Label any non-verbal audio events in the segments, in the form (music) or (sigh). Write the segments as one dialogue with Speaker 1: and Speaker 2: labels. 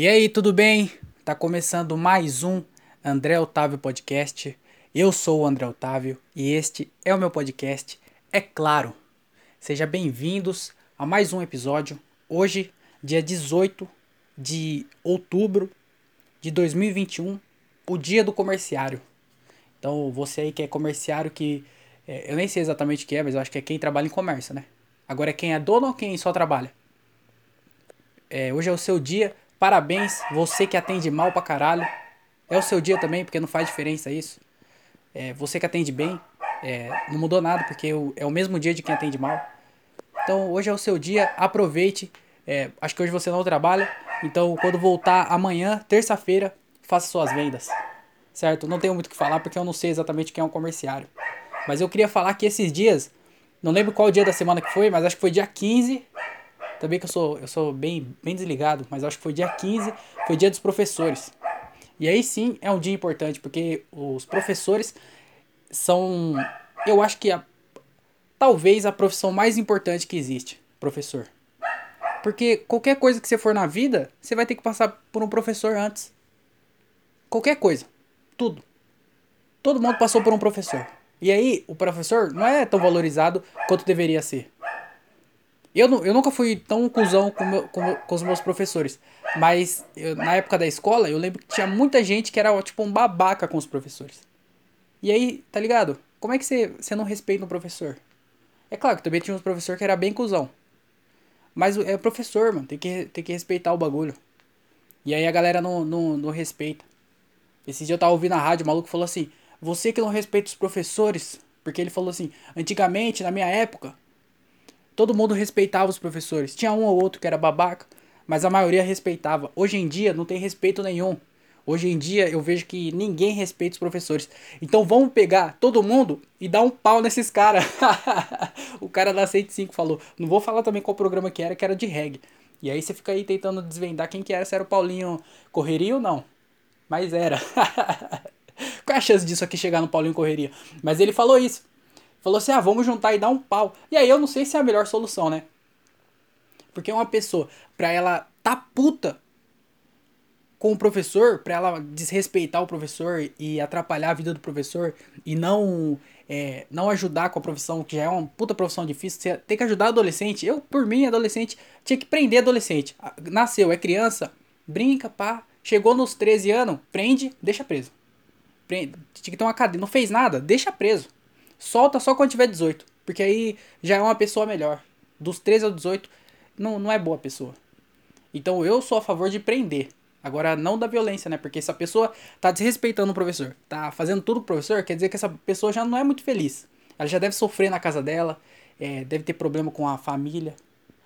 Speaker 1: E aí, tudo bem? Tá começando mais um André Otávio Podcast. Eu sou o André Otávio e este é o meu podcast, é claro. Sejam bem-vindos a mais um episódio. Hoje, dia 18 de outubro de 2021, o dia do comerciário. Então, você aí que é comerciário que é, eu nem sei exatamente o que é, mas eu acho que é quem trabalha em comércio, né? Agora é quem é dono ou quem só trabalha? É, hoje é o seu dia. Parabéns, você que atende mal pra caralho. É o seu dia também, porque não faz diferença isso. É, você que atende bem, é, não mudou nada, porque é o mesmo dia de quem atende mal. Então hoje é o seu dia, aproveite. É, acho que hoje você não trabalha, então quando voltar amanhã, terça-feira, faça suas vendas. Certo? Não tenho muito o que falar porque eu não sei exatamente quem é um comerciário. Mas eu queria falar que esses dias, não lembro qual dia da semana que foi, mas acho que foi dia 15. Também que eu sou, eu sou bem, bem desligado, mas acho que foi dia 15, foi dia dos professores. E aí sim é um dia importante, porque os professores são, eu acho que a, talvez a profissão mais importante que existe, professor. Porque qualquer coisa que você for na vida, você vai ter que passar por um professor antes. Qualquer coisa. Tudo. Todo mundo passou por um professor. E aí, o professor não é tão valorizado quanto deveria ser. Eu, eu nunca fui tão cuzão com, meu, com, com os meus professores. Mas eu, na época da escola, eu lembro que tinha muita gente que era tipo um babaca com os professores. E aí, tá ligado? Como é que você, você não respeita um professor? É claro que também tinha uns professor que era bem cuzão. Mas é professor, mano. Tem que, tem que respeitar o bagulho. E aí a galera não, não, não respeita. Esse dia eu tava ouvindo a rádio, o maluco falou assim: você que não respeita os professores, porque ele falou assim: antigamente, na minha época, todo mundo respeitava os professores. Tinha um ou outro que era babaca, mas a maioria respeitava. Hoje em dia não tem respeito nenhum. Hoje em dia eu vejo que ninguém respeita os professores. Então vamos pegar todo mundo e dar um pau nesses caras. (laughs) o cara da 105 falou. Não vou falar também qual programa que era, que era de reggae. E aí você fica aí tentando desvendar quem que era, se era o Paulinho Correria ou não. Mas era. (laughs) Qual é a chance disso aqui chegar no Paulinho Correria? Mas ele falou isso. Falou assim: ah, vamos juntar e dar um pau. E aí eu não sei se é a melhor solução, né? Porque uma pessoa, pra ela tá puta com o professor, pra ela desrespeitar o professor e atrapalhar a vida do professor e não é, não ajudar com a profissão, que já é uma puta profissão difícil, você tem que ajudar adolescente. Eu, por mim, adolescente, tinha que prender adolescente. Nasceu, é criança, brinca, pá. Chegou nos 13 anos, prende, deixa preso. Prende, tinha que ter uma cadeia. Não fez nada, deixa preso. Solta só quando tiver 18. Porque aí já é uma pessoa melhor. Dos 13 aos 18, não, não é boa pessoa. Então eu sou a favor de prender. Agora, não da violência, né? Porque se a pessoa tá desrespeitando o professor, tá fazendo tudo pro professor, quer dizer que essa pessoa já não é muito feliz. Ela já deve sofrer na casa dela, é, deve ter problema com a família.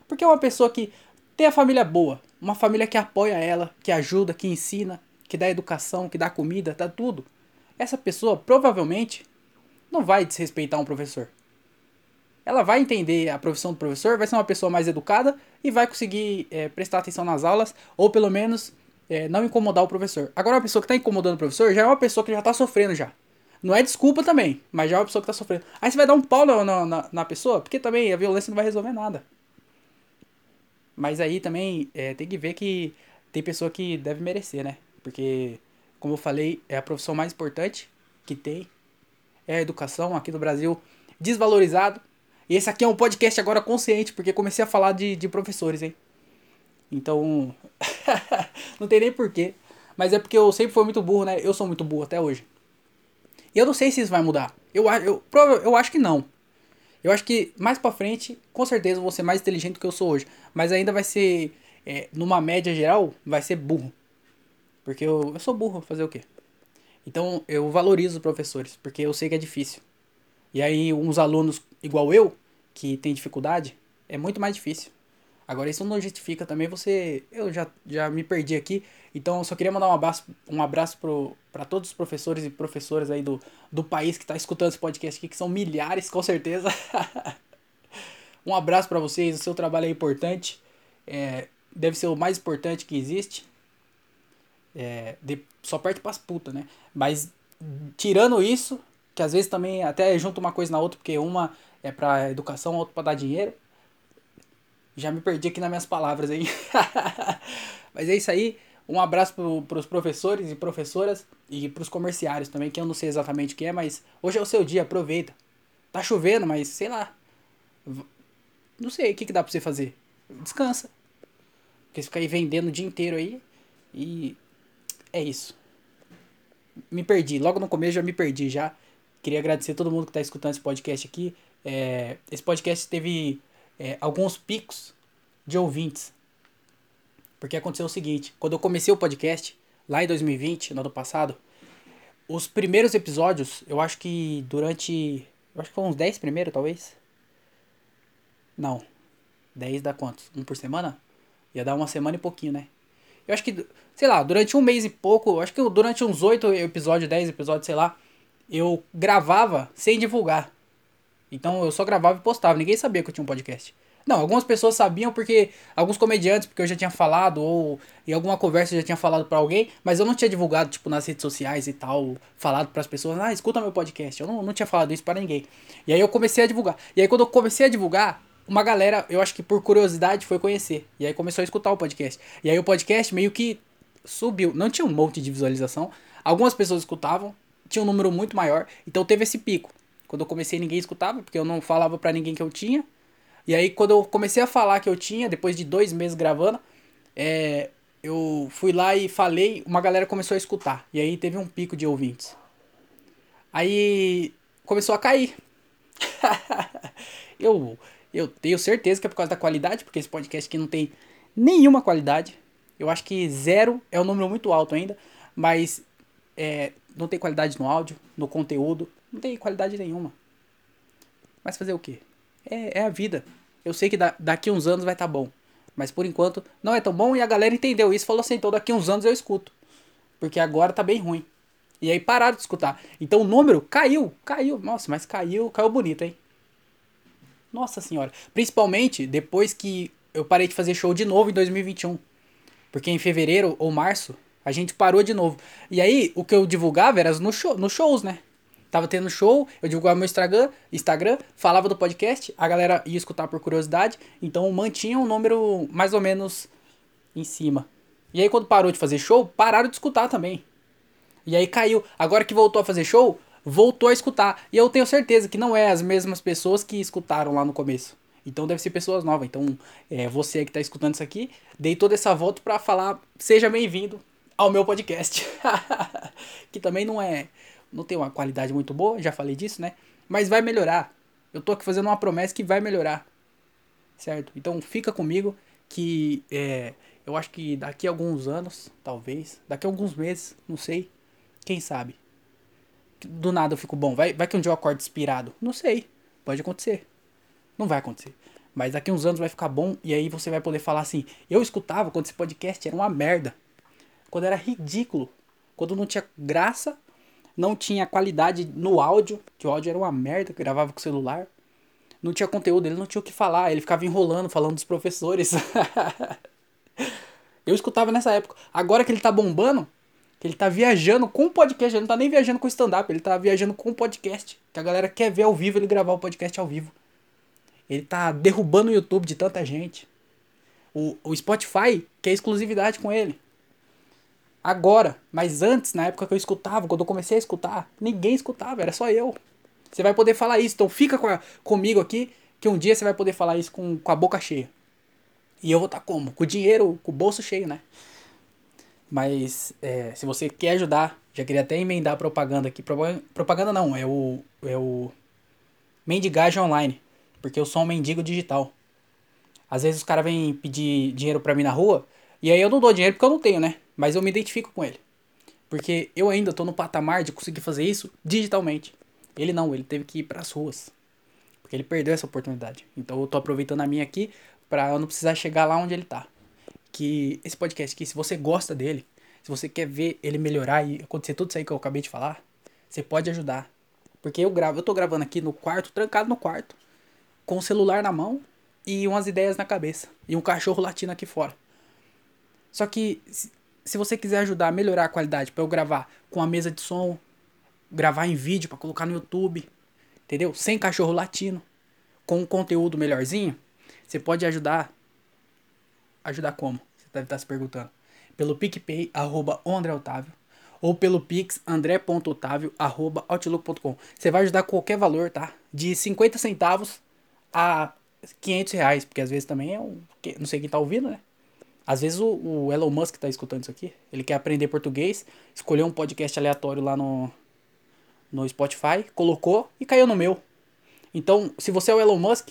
Speaker 1: Porque é uma pessoa que tem a família boa, uma família que apoia ela, que ajuda, que ensina, que dá educação, que dá comida, dá tudo essa pessoa provavelmente não vai desrespeitar um professor. Ela vai entender a profissão do professor, vai ser uma pessoa mais educada e vai conseguir é, prestar atenção nas aulas, ou pelo menos é, não incomodar o professor. Agora, uma pessoa que está incomodando o professor já é uma pessoa que já está sofrendo já. Não é desculpa também, mas já é uma pessoa que está sofrendo. Aí você vai dar um pau na, na, na, pessoa, porque também a violência não vai resolver nada. Mas aí também é, tem que ver que tem pessoa que deve merecer, né? Porque como eu falei, é a profissão mais importante que tem. É a educação aqui no Brasil desvalorizado. E esse aqui é um podcast agora consciente, porque comecei a falar de, de professores, hein? Então, (laughs) não tem nem porquê. Mas é porque eu sempre fui muito burro, né? Eu sou muito burro até hoje. E eu não sei se isso vai mudar. Eu, eu, eu acho que não. Eu acho que mais pra frente, com certeza, eu vou ser mais inteligente do que eu sou hoje. Mas ainda vai ser, é, numa média geral, vai ser burro. Porque eu, eu sou burro, fazer o quê? Então eu valorizo os professores, porque eu sei que é difícil. E aí uns alunos igual eu, que tem dificuldade, é muito mais difícil. Agora isso não justifica também você. Eu já, já me perdi aqui. Então eu só queria mandar um abraço, um abraço para todos os professores e professoras aí do, do país que está escutando esse podcast aqui, que são milhares, com certeza. (laughs) um abraço para vocês, o seu trabalho é importante. É, deve ser o mais importante que existe. É, de, só perde pras putas, né? Mas tirando isso, que às vezes também até junta uma coisa na outra, porque uma é pra educação, a outra pra dar dinheiro. Já me perdi aqui nas minhas palavras aí. (laughs) Mas é isso aí. Um abraço para os professores e professoras e para os comerciários também, que eu não sei exatamente o que é, mas hoje é o seu dia, aproveita. Tá chovendo, mas sei lá. Não sei o que, que dá para você fazer. Descansa. Porque você fica aí vendendo o dia inteiro aí. E é isso. Me perdi. Logo no começo já me perdi já. Queria agradecer a todo mundo que está escutando esse podcast aqui. É, esse podcast teve é, alguns picos de ouvintes. Porque aconteceu o seguinte: quando eu comecei o podcast, lá em 2020, no ano passado, os primeiros episódios, eu acho que durante. Eu acho que foram uns 10 primeiros, talvez. Não. 10 dá quantos? Um por semana? Ia dar uma semana e pouquinho, né? Eu acho que, sei lá, durante um mês e pouco, acho que durante uns 8 episódios, 10 episódios, sei lá, eu gravava sem divulgar. Então eu só gravava e postava, ninguém sabia que eu tinha um podcast. Não, algumas pessoas sabiam porque alguns comediantes, porque eu já tinha falado ou em alguma conversa eu já tinha falado para alguém, mas eu não tinha divulgado tipo nas redes sociais e tal, falado para as pessoas, ah, escuta meu podcast. Eu não, não tinha falado isso para ninguém. E aí eu comecei a divulgar. E aí quando eu comecei a divulgar, uma galera, eu acho que por curiosidade foi conhecer. E aí começou a escutar o podcast. E aí o podcast meio que subiu, não tinha um monte de visualização. Algumas pessoas escutavam, tinha um número muito maior, então teve esse pico. Quando eu comecei ninguém escutava, porque eu não falava para ninguém que eu tinha. E aí, quando eu comecei a falar que eu tinha, depois de dois meses gravando, é, eu fui lá e falei, uma galera começou a escutar. E aí teve um pico de ouvintes. Aí começou a cair. (laughs) eu, eu tenho certeza que é por causa da qualidade, porque esse podcast aqui não tem nenhuma qualidade. Eu acho que zero é um número muito alto ainda, mas é, não tem qualidade no áudio, no conteúdo, não tem qualidade nenhuma. Mas fazer o quê? É, é a vida. Eu sei que da, daqui uns anos vai estar tá bom. Mas por enquanto não é tão bom e a galera entendeu isso falou assim, então daqui uns anos eu escuto. Porque agora tá bem ruim. E aí pararam de escutar. Então o número caiu, caiu. Nossa, mas caiu, caiu bonito, hein? Nossa senhora. Principalmente depois que eu parei de fazer show de novo em 2021. Porque em fevereiro ou março a gente parou de novo. E aí o que eu divulgava era nos show, shows, né? Tava tendo show, eu divulgava meu Instagram, Instagram, falava do podcast, a galera ia escutar por curiosidade, então mantinha um número mais ou menos em cima. E aí quando parou de fazer show, pararam de escutar também. E aí caiu. Agora que voltou a fazer show, voltou a escutar. E eu tenho certeza que não é as mesmas pessoas que escutaram lá no começo. Então deve ser pessoas novas. Então, é, você que está escutando isso aqui, dei toda essa volta para falar, seja bem-vindo ao meu podcast. (laughs) que também não é não tem uma qualidade muito boa, já falei disso, né? Mas vai melhorar. Eu tô aqui fazendo uma promessa que vai melhorar. Certo? Então fica comigo que é, eu acho que daqui a alguns anos, talvez, daqui a alguns meses, não sei, quem sabe. Do nada eu fico bom. Vai, vai que um dia eu acordo inspirado. Não sei. Pode acontecer. Não vai acontecer. Mas daqui uns anos vai ficar bom e aí você vai poder falar assim: eu escutava quando esse podcast era uma merda. Quando era ridículo. Quando não tinha graça não tinha qualidade no áudio, que o áudio era uma merda, gravava com o celular. Não tinha conteúdo, ele não tinha o que falar, ele ficava enrolando, falando dos professores. (laughs) eu escutava nessa época. Agora que ele tá bombando, que ele tá viajando com o podcast, ele não tá nem viajando com stand-up, ele tá viajando com o podcast. Que a galera quer ver ao vivo ele gravar o podcast ao vivo. Ele tá derrubando o YouTube de tanta gente. O, o Spotify quer exclusividade com ele agora. Mas antes, na época que eu escutava, quando eu comecei a escutar, ninguém escutava, era só eu. Você vai poder falar isso, então fica com a, comigo aqui, que um dia você vai poder falar isso com, com a boca cheia. E eu vou estar tá como? Com o dinheiro, com o bolso cheio, né? Mas é, se você quer ajudar, já queria até emendar propaganda aqui. Propaganda não, é o, é o mendigagem online. Porque eu sou um mendigo digital. Às vezes os caras vêm pedir dinheiro pra mim na rua, e aí eu não dou dinheiro porque eu não tenho, né? Mas eu me identifico com ele. Porque eu ainda tô no patamar de conseguir fazer isso digitalmente. Ele não, ele teve que ir para as ruas. Porque ele perdeu essa oportunidade. Então eu tô aproveitando a minha aqui para eu não precisar chegar lá onde ele tá. Que esse podcast aqui, se você gosta dele, se você quer ver ele melhorar e acontecer tudo isso aí que eu acabei de falar, você pode ajudar. Porque eu gravo, eu tô gravando aqui no quarto, trancado no quarto, com o celular na mão e umas ideias na cabeça. E um cachorro latindo aqui fora. Só que se você quiser ajudar a melhorar a qualidade para eu gravar com a mesa de som, gravar em vídeo para colocar no YouTube, entendeu? Sem cachorro latino, com um conteúdo melhorzinho, você pode ajudar. Ajudar como? Você deve estar se perguntando. pelo PicPay, arroba André Otávio, ou pelo Pix, andré.otávio, arroba outlook.com. Você vai ajudar qualquer valor, tá? De 50 centavos a 500 reais, porque às vezes também é um... Não sei quem tá ouvindo, né? Às vezes o, o Elon Musk tá escutando isso aqui, ele quer aprender português, escolheu um podcast aleatório lá no, no Spotify, colocou e caiu no meu. Então, se você é o Elon Musk,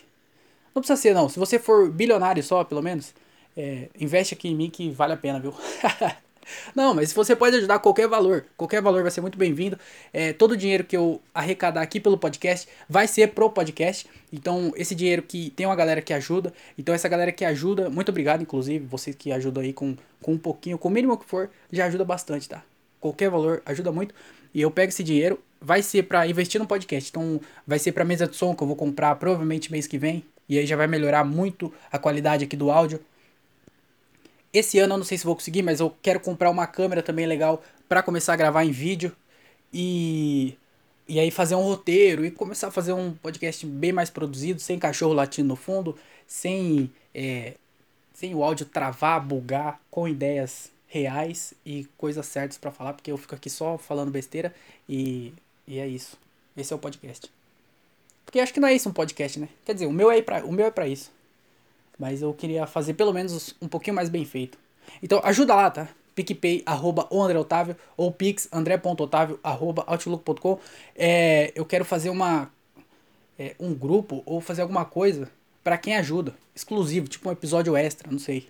Speaker 1: não precisa ser não. Se você for bilionário só, pelo menos, é, investe aqui em mim que vale a pena, viu? (laughs) Não, mas você pode ajudar qualquer valor. Qualquer valor vai ser muito bem-vindo. É, todo o dinheiro que eu arrecadar aqui pelo podcast vai ser pro podcast. Então, esse dinheiro que tem uma galera que ajuda. Então, essa galera que ajuda, muito obrigado, inclusive, você que ajuda aí com, com um pouquinho, com o mínimo que for, já ajuda bastante, tá? Qualquer valor ajuda muito. E eu pego esse dinheiro, vai ser para investir no podcast. Então, vai ser para mesa de som que eu vou comprar provavelmente mês que vem. E aí já vai melhorar muito a qualidade aqui do áudio. Esse ano eu não sei se vou conseguir, mas eu quero comprar uma câmera também legal para começar a gravar em vídeo e e aí fazer um roteiro e começar a fazer um podcast bem mais produzido, sem cachorro latindo no fundo, sem é, sem o áudio travar, bugar, com ideias reais e coisas certas para falar, porque eu fico aqui só falando besteira e, e é isso. Esse é o podcast. Porque acho que não é isso um podcast, né? Quer dizer, o meu é para o meu é para isso. Mas eu queria fazer pelo menos um pouquinho mais bem feito. Então ajuda lá, tá? PicPay, arroba o André Otávio, ou pix, andré.otávio, arroba outlook.com. É, eu quero fazer uma, é, um grupo ou fazer alguma coisa para quem ajuda, exclusivo, tipo um episódio extra, não sei.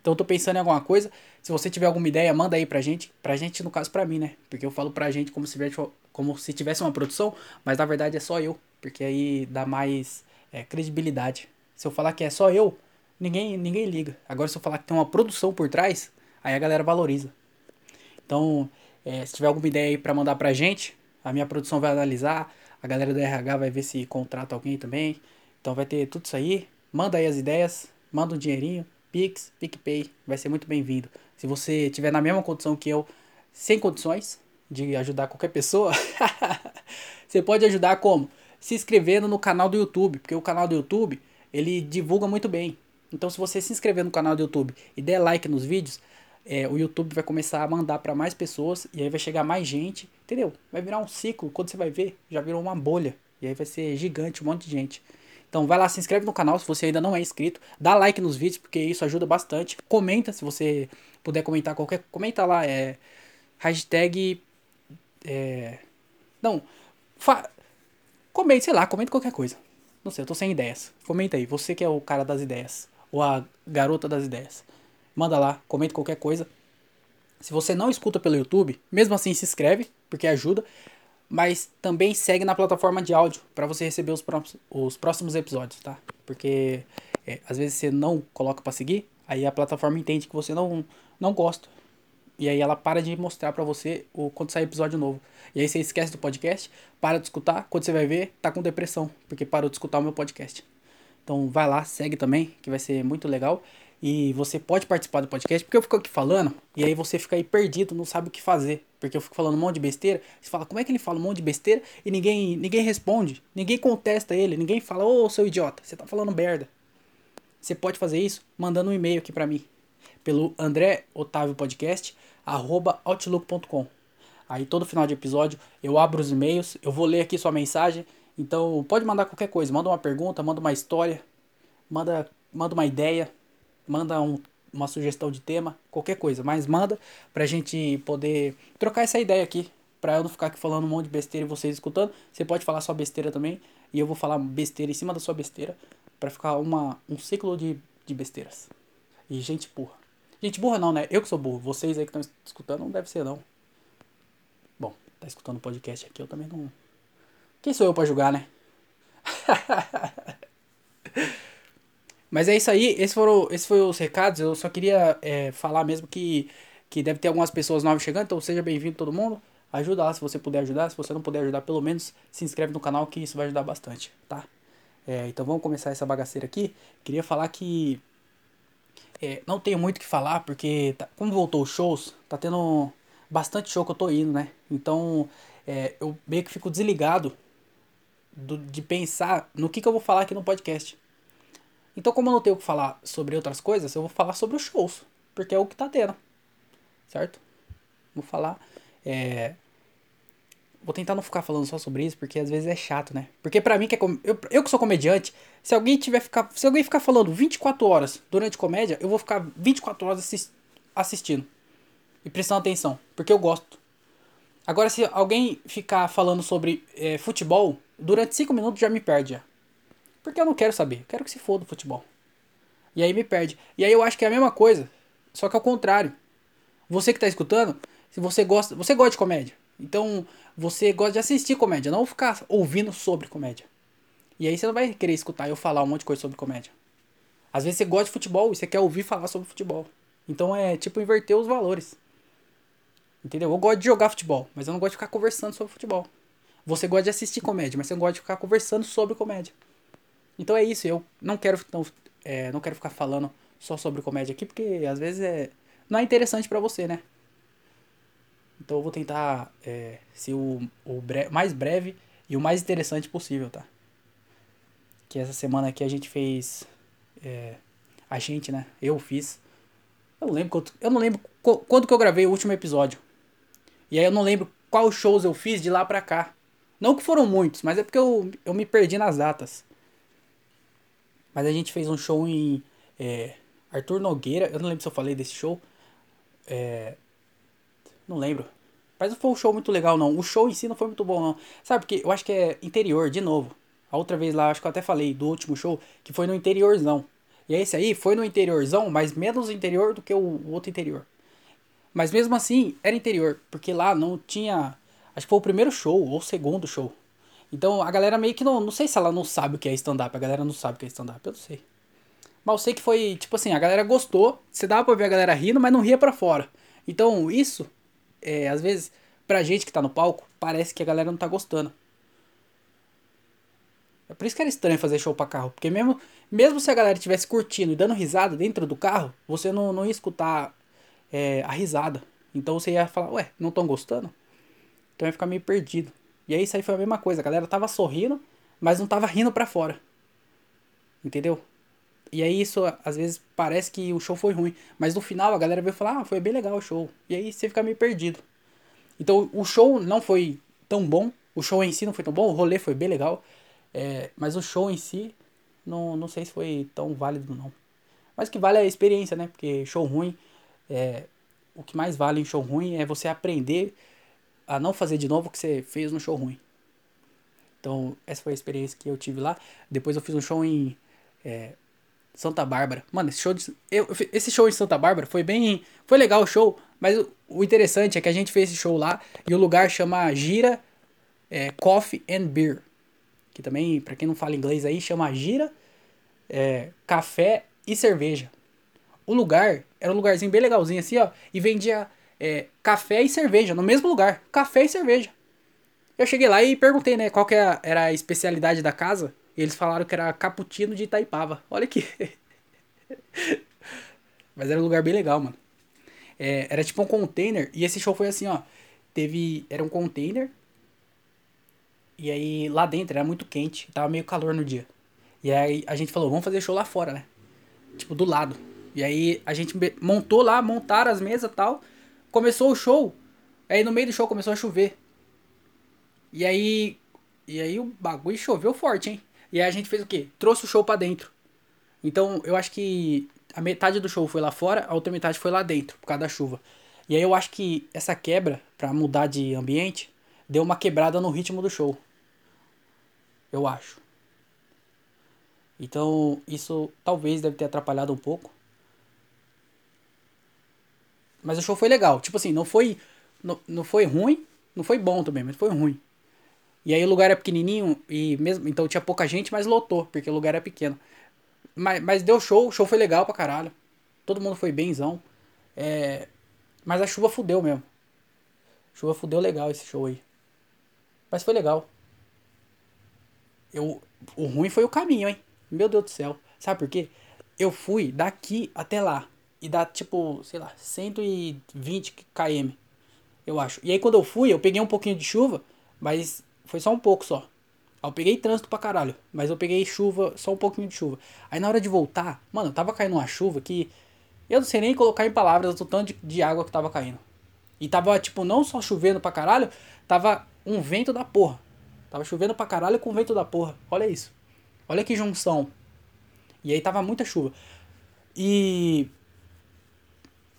Speaker 1: Então eu tô pensando em alguma coisa. Se você tiver alguma ideia, manda aí pra gente. Pra gente, no caso, pra mim, né? Porque eu falo pra gente como se tivesse, como se tivesse uma produção, mas na verdade é só eu. Porque aí dá mais é, credibilidade. Se eu falar que é só eu, ninguém, ninguém liga. Agora, se eu falar que tem uma produção por trás, aí a galera valoriza. Então, é, se tiver alguma ideia aí pra mandar pra gente, a minha produção vai analisar, a galera do RH vai ver se contrata alguém também. Então vai ter tudo isso aí. Manda aí as ideias, manda um dinheirinho, Pix, PicPay, vai ser muito bem-vindo. Se você tiver na mesma condição que eu, sem condições de ajudar qualquer pessoa, (laughs) você pode ajudar como? Se inscrevendo no canal do YouTube, porque o canal do YouTube, ele divulga muito bem. Então, se você se inscrever no canal do YouTube e der like nos vídeos, é, o YouTube vai começar a mandar para mais pessoas e aí vai chegar mais gente, entendeu? Vai virar um ciclo, quando você vai ver, já virou uma bolha. E aí vai ser gigante, um monte de gente. Então vai lá, se inscreve no canal se você ainda não é inscrito, dá like nos vídeos porque isso ajuda bastante. Comenta se você puder comentar qualquer, comenta lá é hashtag é, não, fa, comente, sei lá, comenta qualquer coisa. Não sei, eu tô sem ideias. Comenta aí, você que é o cara das ideias ou a garota das ideias. Manda lá, comenta qualquer coisa. Se você não escuta pelo YouTube, mesmo assim se inscreve, porque ajuda. Mas também segue na plataforma de áudio para você receber os, próximos, os próximos episódios, tá? Porque é, às vezes você não coloca para seguir, aí a plataforma entende que você não, não gosta. E aí ela para de mostrar para você o, quando sai episódio novo. E aí você esquece do podcast, para de escutar, quando você vai ver, tá com depressão, porque parou de escutar o meu podcast. Então vai lá, segue também, que vai ser muito legal. E você pode participar do podcast, porque eu fico aqui falando, e aí você fica aí perdido, não sabe o que fazer. Porque eu fico falando um monte de besteira. Você fala, como é que ele fala um monte de besteira e ninguém, ninguém responde, ninguém contesta ele, ninguém fala, ô seu idiota, você tá falando merda. Você pode fazer isso mandando um e-mail aqui para mim, pelo André Otávio Podcast, outlook.com. Aí todo final de episódio eu abro os e-mails, eu vou ler aqui sua mensagem. Então pode mandar qualquer coisa, manda uma pergunta, manda uma história, manda, manda uma ideia, manda um, uma sugestão de tema, qualquer coisa, mas manda pra gente poder trocar essa ideia aqui, pra eu não ficar aqui falando um monte de besteira e vocês escutando. Você pode falar sua besteira também, e eu vou falar besteira em cima da sua besteira, pra ficar uma, um ciclo de, de besteiras. E gente burra. Gente burra não, né? Eu que sou burro. Vocês aí que estão escutando não deve ser não. Bom, tá escutando o podcast aqui, eu também não. Quem sou eu pra julgar, né? (laughs) Mas é isso aí, esses foram, esses foram os recados. Eu só queria é, falar mesmo que, que deve ter algumas pessoas novas chegando, então seja bem-vindo todo mundo. Ajuda lá se você puder ajudar. Se você não puder ajudar, pelo menos se inscreve no canal que isso vai ajudar bastante, tá? É, então vamos começar essa bagaceira aqui. Queria falar que é, não tenho muito o que falar, porque tá, como voltou os shows, tá tendo bastante show que eu tô indo, né? Então é, eu meio que fico desligado do, de pensar no que, que eu vou falar aqui no podcast. Então, como eu não tenho o que falar sobre outras coisas, eu vou falar sobre os shows, porque é o que tá tendo. certo? Vou falar. É, Vou tentar não ficar falando só sobre isso, porque às vezes é chato, né? Porque pra mim, que é com... eu, eu que sou comediante, se alguém tiver ficar. Se alguém ficar falando 24 horas durante comédia, eu vou ficar 24 horas assist... assistindo. E prestando atenção. Porque eu gosto. Agora, se alguém ficar falando sobre é, futebol, durante 5 minutos já me perde. Já. Porque eu não quero saber. Eu quero que se foda o futebol. E aí me perde. E aí eu acho que é a mesma coisa. Só que ao contrário. Você que tá escutando, se você gosta. Você gosta de comédia. Então, você gosta de assistir comédia, não ficar ouvindo sobre comédia. E aí você não vai querer escutar eu falar um monte de coisa sobre comédia. Às vezes você gosta de futebol e você quer ouvir falar sobre futebol. Então é tipo inverter os valores. Entendeu? Eu gosto de jogar futebol, mas eu não gosto de ficar conversando sobre futebol. Você gosta de assistir comédia, mas você não gosta de ficar conversando sobre comédia. Então é isso, eu não quero, não, é, não quero ficar falando só sobre comédia aqui, porque às vezes é, não é interessante para você, né? Então eu vou tentar é, ser o, o bre mais breve e o mais interessante possível, tá? Que essa semana aqui a gente fez. É, a gente, né? Eu fiz. Eu não lembro quanto, eu não lembro quando que eu gravei o último episódio. E aí eu não lembro quais shows eu fiz de lá pra cá. Não que foram muitos, mas é porque eu, eu me perdi nas datas. Mas a gente fez um show em é, Arthur Nogueira. Eu não lembro se eu falei desse show. É, não lembro. Mas não foi um show muito legal, não. O show em si não foi muito bom, não. Sabe, porque eu acho que é interior, de novo. A outra vez lá, acho que eu até falei do último show, que foi no interiorzão. E esse aí foi no interiorzão, mas menos interior do que o outro interior. Mas mesmo assim, era interior, porque lá não tinha. Acho que foi o primeiro show, ou o segundo show. Então a galera meio que não. Não sei se ela não sabe o que é stand-up. A galera não sabe o que é stand-up, eu não sei. Mas eu sei que foi, tipo assim, a galera gostou. Você dava pra ver a galera rindo, mas não ria pra fora. Então isso é, às vezes, pra gente que tá no palco, parece que a galera não tá gostando. É por isso que era estranho fazer show pra carro. Porque mesmo, mesmo se a galera estivesse curtindo e dando risada dentro do carro, você não, não ia escutar é, a risada. Então você ia falar, ué, não tão gostando? Então ia ficar meio perdido. E aí isso aí foi a mesma coisa. A galera tava sorrindo, mas não tava rindo pra fora. Entendeu? E aí isso, às vezes, parece que o show foi ruim. Mas no final a galera veio falar, ah, foi bem legal o show. E aí você fica meio perdido. Então o show não foi tão bom. O show em si não foi tão bom. O rolê foi bem legal. É, mas o show em si, não, não sei se foi tão válido não. Mas o que vale é a experiência, né? Porque show ruim, é, o que mais vale em show ruim é você aprender a não fazer de novo o que você fez no show ruim. Então, essa foi a experiência que eu tive lá. Depois eu fiz um show em é, Santa Bárbara. Mano, esse show, de, eu, esse show em Santa Bárbara foi bem. Foi legal o show, mas o, o interessante é que a gente fez esse show lá e o lugar chama Gira é, Coffee and Beer. Que também, para quem não fala inglês aí, chama Gira é, Café e Cerveja. O lugar era um lugarzinho bem legalzinho assim, ó. E vendia é, café e cerveja no mesmo lugar. Café e cerveja. Eu cheguei lá e perguntei, né, qual que era a especialidade da casa. Eles falaram que era Caputino de Itaipava. Olha aqui. (laughs) Mas era um lugar bem legal, mano. É, era tipo um container. E esse show foi assim, ó. Teve. Era um container. E aí lá dentro era muito quente. Tava meio calor no dia. E aí a gente falou, vamos fazer show lá fora, né? Tipo, do lado. E aí a gente montou lá, montaram as mesas e tal. Começou o show. Aí no meio do show começou a chover. E aí. E aí o bagulho choveu forte, hein? E aí a gente fez o quê? Trouxe o show para dentro. Então eu acho que a metade do show foi lá fora, a outra metade foi lá dentro, por causa da chuva. E aí eu acho que essa quebra, para mudar de ambiente, deu uma quebrada no ritmo do show. Eu acho. Então isso talvez deve ter atrapalhado um pouco. Mas o show foi legal. Tipo assim, não foi. Não, não foi ruim, não foi bom também, mas foi ruim. E aí o lugar é pequenininho e mesmo então tinha pouca gente, mas lotou, porque o lugar é pequeno. Mas, mas deu show, o show foi legal pra caralho. Todo mundo foi benzão. É, mas a chuva fudeu mesmo. A chuva fudeu legal esse show aí. Mas foi legal. Eu, o ruim foi o caminho, hein? Meu Deus do céu. Sabe por quê? Eu fui daqui até lá. E dá tipo, sei lá, 120 km. Eu acho. E aí quando eu fui, eu peguei um pouquinho de chuva. Mas foi só um pouco só. Aí eu peguei trânsito pra caralho. Mas eu peguei chuva, só um pouquinho de chuva. Aí na hora de voltar, mano, tava caindo uma chuva que. Eu não sei nem colocar em palavras o tanto de, de água que tava caindo. E tava, tipo, não só chovendo pra caralho, tava um vento da porra. Tava chovendo pra caralho com vento da porra. Olha isso. Olha que junção. E aí tava muita chuva. E.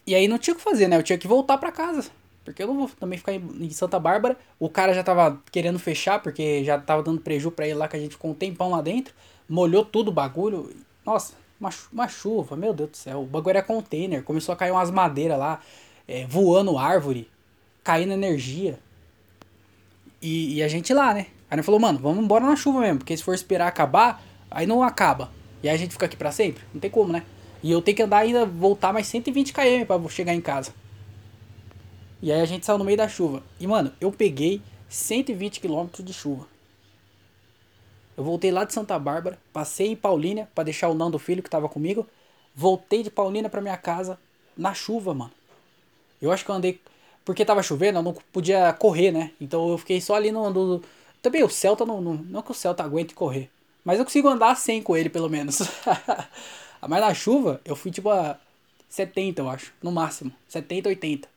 Speaker 1: E aí não tinha o que fazer, né? Eu tinha que voltar pra casa. Porque eu não vou também ficar em Santa Bárbara. O cara já tava querendo fechar, porque já tava dando preju pra ele lá, que a gente ficou um tempão lá dentro. Molhou tudo o bagulho. Nossa, uma, uma chuva, meu Deus do céu. O bagulho era container. Começou a cair umas madeiras lá, é, voando árvore, caindo energia. E, e, a gente lá, né? Aí ele falou, mano, vamos embora na chuva mesmo, porque se for esperar acabar, aí não acaba. E aí a gente fica aqui pra sempre? Não tem como, né? E eu tenho que andar ainda, voltar mais 120 km pra chegar em casa. E aí a gente saiu no meio da chuva. E, mano, eu peguei 120 km de chuva. Eu voltei lá de Santa Bárbara, passei em Paulínia para deixar o Nando filho que tava comigo. Voltei de Paulínia para minha casa na chuva, mano. Eu acho que eu andei porque tava chovendo, eu não podia correr, né? Então eu fiquei só ali no, no também o Celta não, não não que o Celta aguente correr, mas eu consigo andar sem com ele pelo menos. (laughs) mas na chuva eu fui tipo a 70, eu acho, no máximo, 70, 80.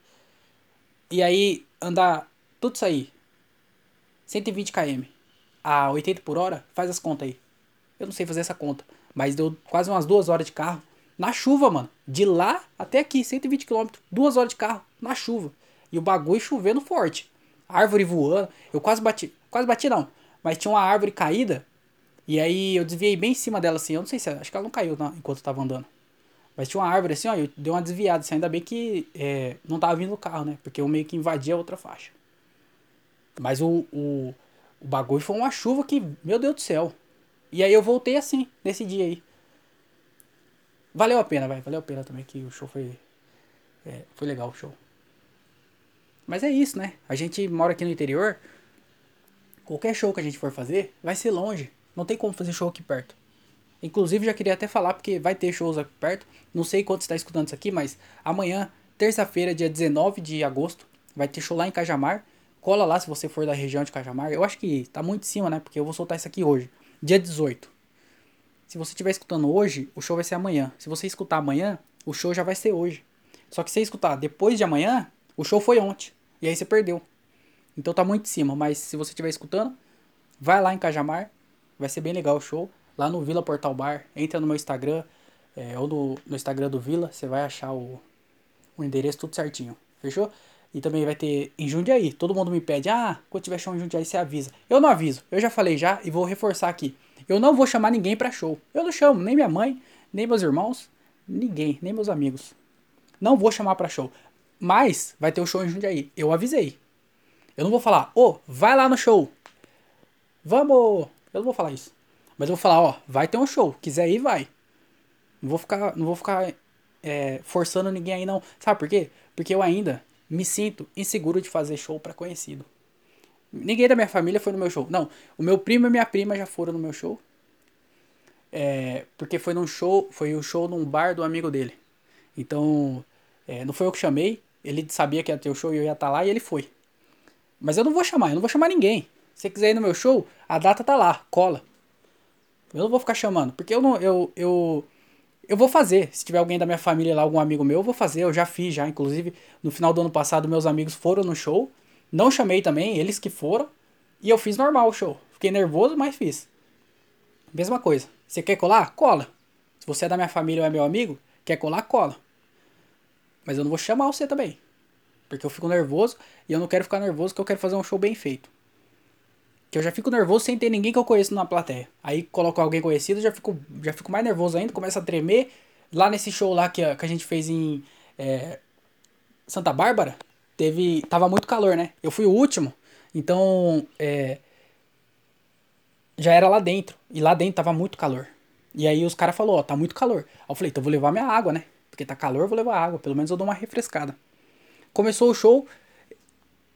Speaker 1: E aí andar tudo isso aí 120 km a 80 por hora, faz as contas aí. Eu não sei fazer essa conta. Mas deu quase umas duas horas de carro. Na chuva, mano. De lá até aqui, 120 km. Duas horas de carro. Na chuva. E o bagulho chovendo forte. Árvore voando. Eu quase bati. Quase bati não. Mas tinha uma árvore caída. E aí eu desviei bem em cima dela assim. Eu não sei se. Acho que ela não caiu não, enquanto eu tava andando. Mas tinha uma árvore assim, ó. Eu dei uma desviada. Assim, ainda bem que é, não tava vindo o carro, né? Porque eu meio que invadi a outra faixa. Mas o, o, o bagulho foi uma chuva que, meu Deus do céu. E aí eu voltei assim, nesse dia aí. Valeu a pena, vai. Valeu a pena também que o show foi. É, foi legal o show. Mas é isso, né? A gente mora aqui no interior. Qualquer show que a gente for fazer, vai ser longe. Não tem como fazer show aqui perto. Inclusive, já queria até falar, porque vai ter shows aqui perto. Não sei quanto está escutando isso aqui, mas amanhã, terça-feira, dia 19 de agosto, vai ter show lá em Cajamar. Cola lá se você for da região de Cajamar. Eu acho que tá muito em cima, né? Porque eu vou soltar isso aqui hoje. Dia 18. Se você estiver escutando hoje, o show vai ser amanhã. Se você escutar amanhã, o show já vai ser hoje. Só que se você escutar depois de amanhã, o show foi ontem. E aí você perdeu. Então tá muito em cima. Mas se você estiver escutando, vai lá em Cajamar. Vai ser bem legal o show. Lá no Vila Portal Bar. Entra no meu Instagram. É, ou no, no Instagram do Vila. Você vai achar o, o endereço tudo certinho. Fechou? E também vai ter em Jundiaí. Todo mundo me pede, ah, quando tiver show em Jundiaí você avisa. Eu não aviso, eu já falei já e vou reforçar aqui. Eu não vou chamar ninguém pra show. Eu não chamo nem minha mãe, nem meus irmãos, ninguém, nem meus amigos. Não vou chamar pra show. Mas vai ter o show em Jundiaí. Eu avisei. Eu não vou falar, ô, oh, vai lá no show. Vamos! Eu não vou falar isso. Mas eu vou falar, ó, vai ter um show. Quiser ir, vai. Não vou ficar, não vou ficar é, forçando ninguém aí, não. Sabe por quê? Porque eu ainda me sinto inseguro de fazer show para conhecido. Ninguém da minha família foi no meu show. Não, o meu primo e minha prima já foram no meu show. É, porque foi num show, foi o um show num bar do amigo dele. Então, é, não foi eu que chamei. Ele sabia que ia ter o show e eu ia estar tá lá e ele foi. Mas eu não vou chamar, eu não vou chamar ninguém. Se você quiser ir no meu show, a data tá lá, cola. Eu não vou ficar chamando, porque eu não, eu, eu eu vou fazer. Se tiver alguém da minha família lá, algum amigo meu, eu vou fazer. Eu já fiz já. Inclusive, no final do ano passado, meus amigos foram no show. Não chamei também, eles que foram. E eu fiz normal o show. Fiquei nervoso, mas fiz. Mesma coisa. Você quer colar? Cola. Se você é da minha família ou é meu amigo, quer colar? Cola. Mas eu não vou chamar você também. Porque eu fico nervoso e eu não quero ficar nervoso porque eu quero fazer um show bem feito. Que eu já fico nervoso sem ter ninguém que eu conheço na plateia. Aí coloco alguém conhecido, já fico, já fico mais nervoso ainda, começa a tremer. Lá nesse show lá que, que a gente fez em é, Santa Bárbara, teve. Tava muito calor, né? Eu fui o último, então. É, já era lá dentro. E lá dentro tava muito calor. E aí os caras falaram, ó, tá muito calor. Aí eu falei, então eu vou levar minha água, né? Porque tá calor, eu vou levar água. Pelo menos eu dou uma refrescada. Começou o show,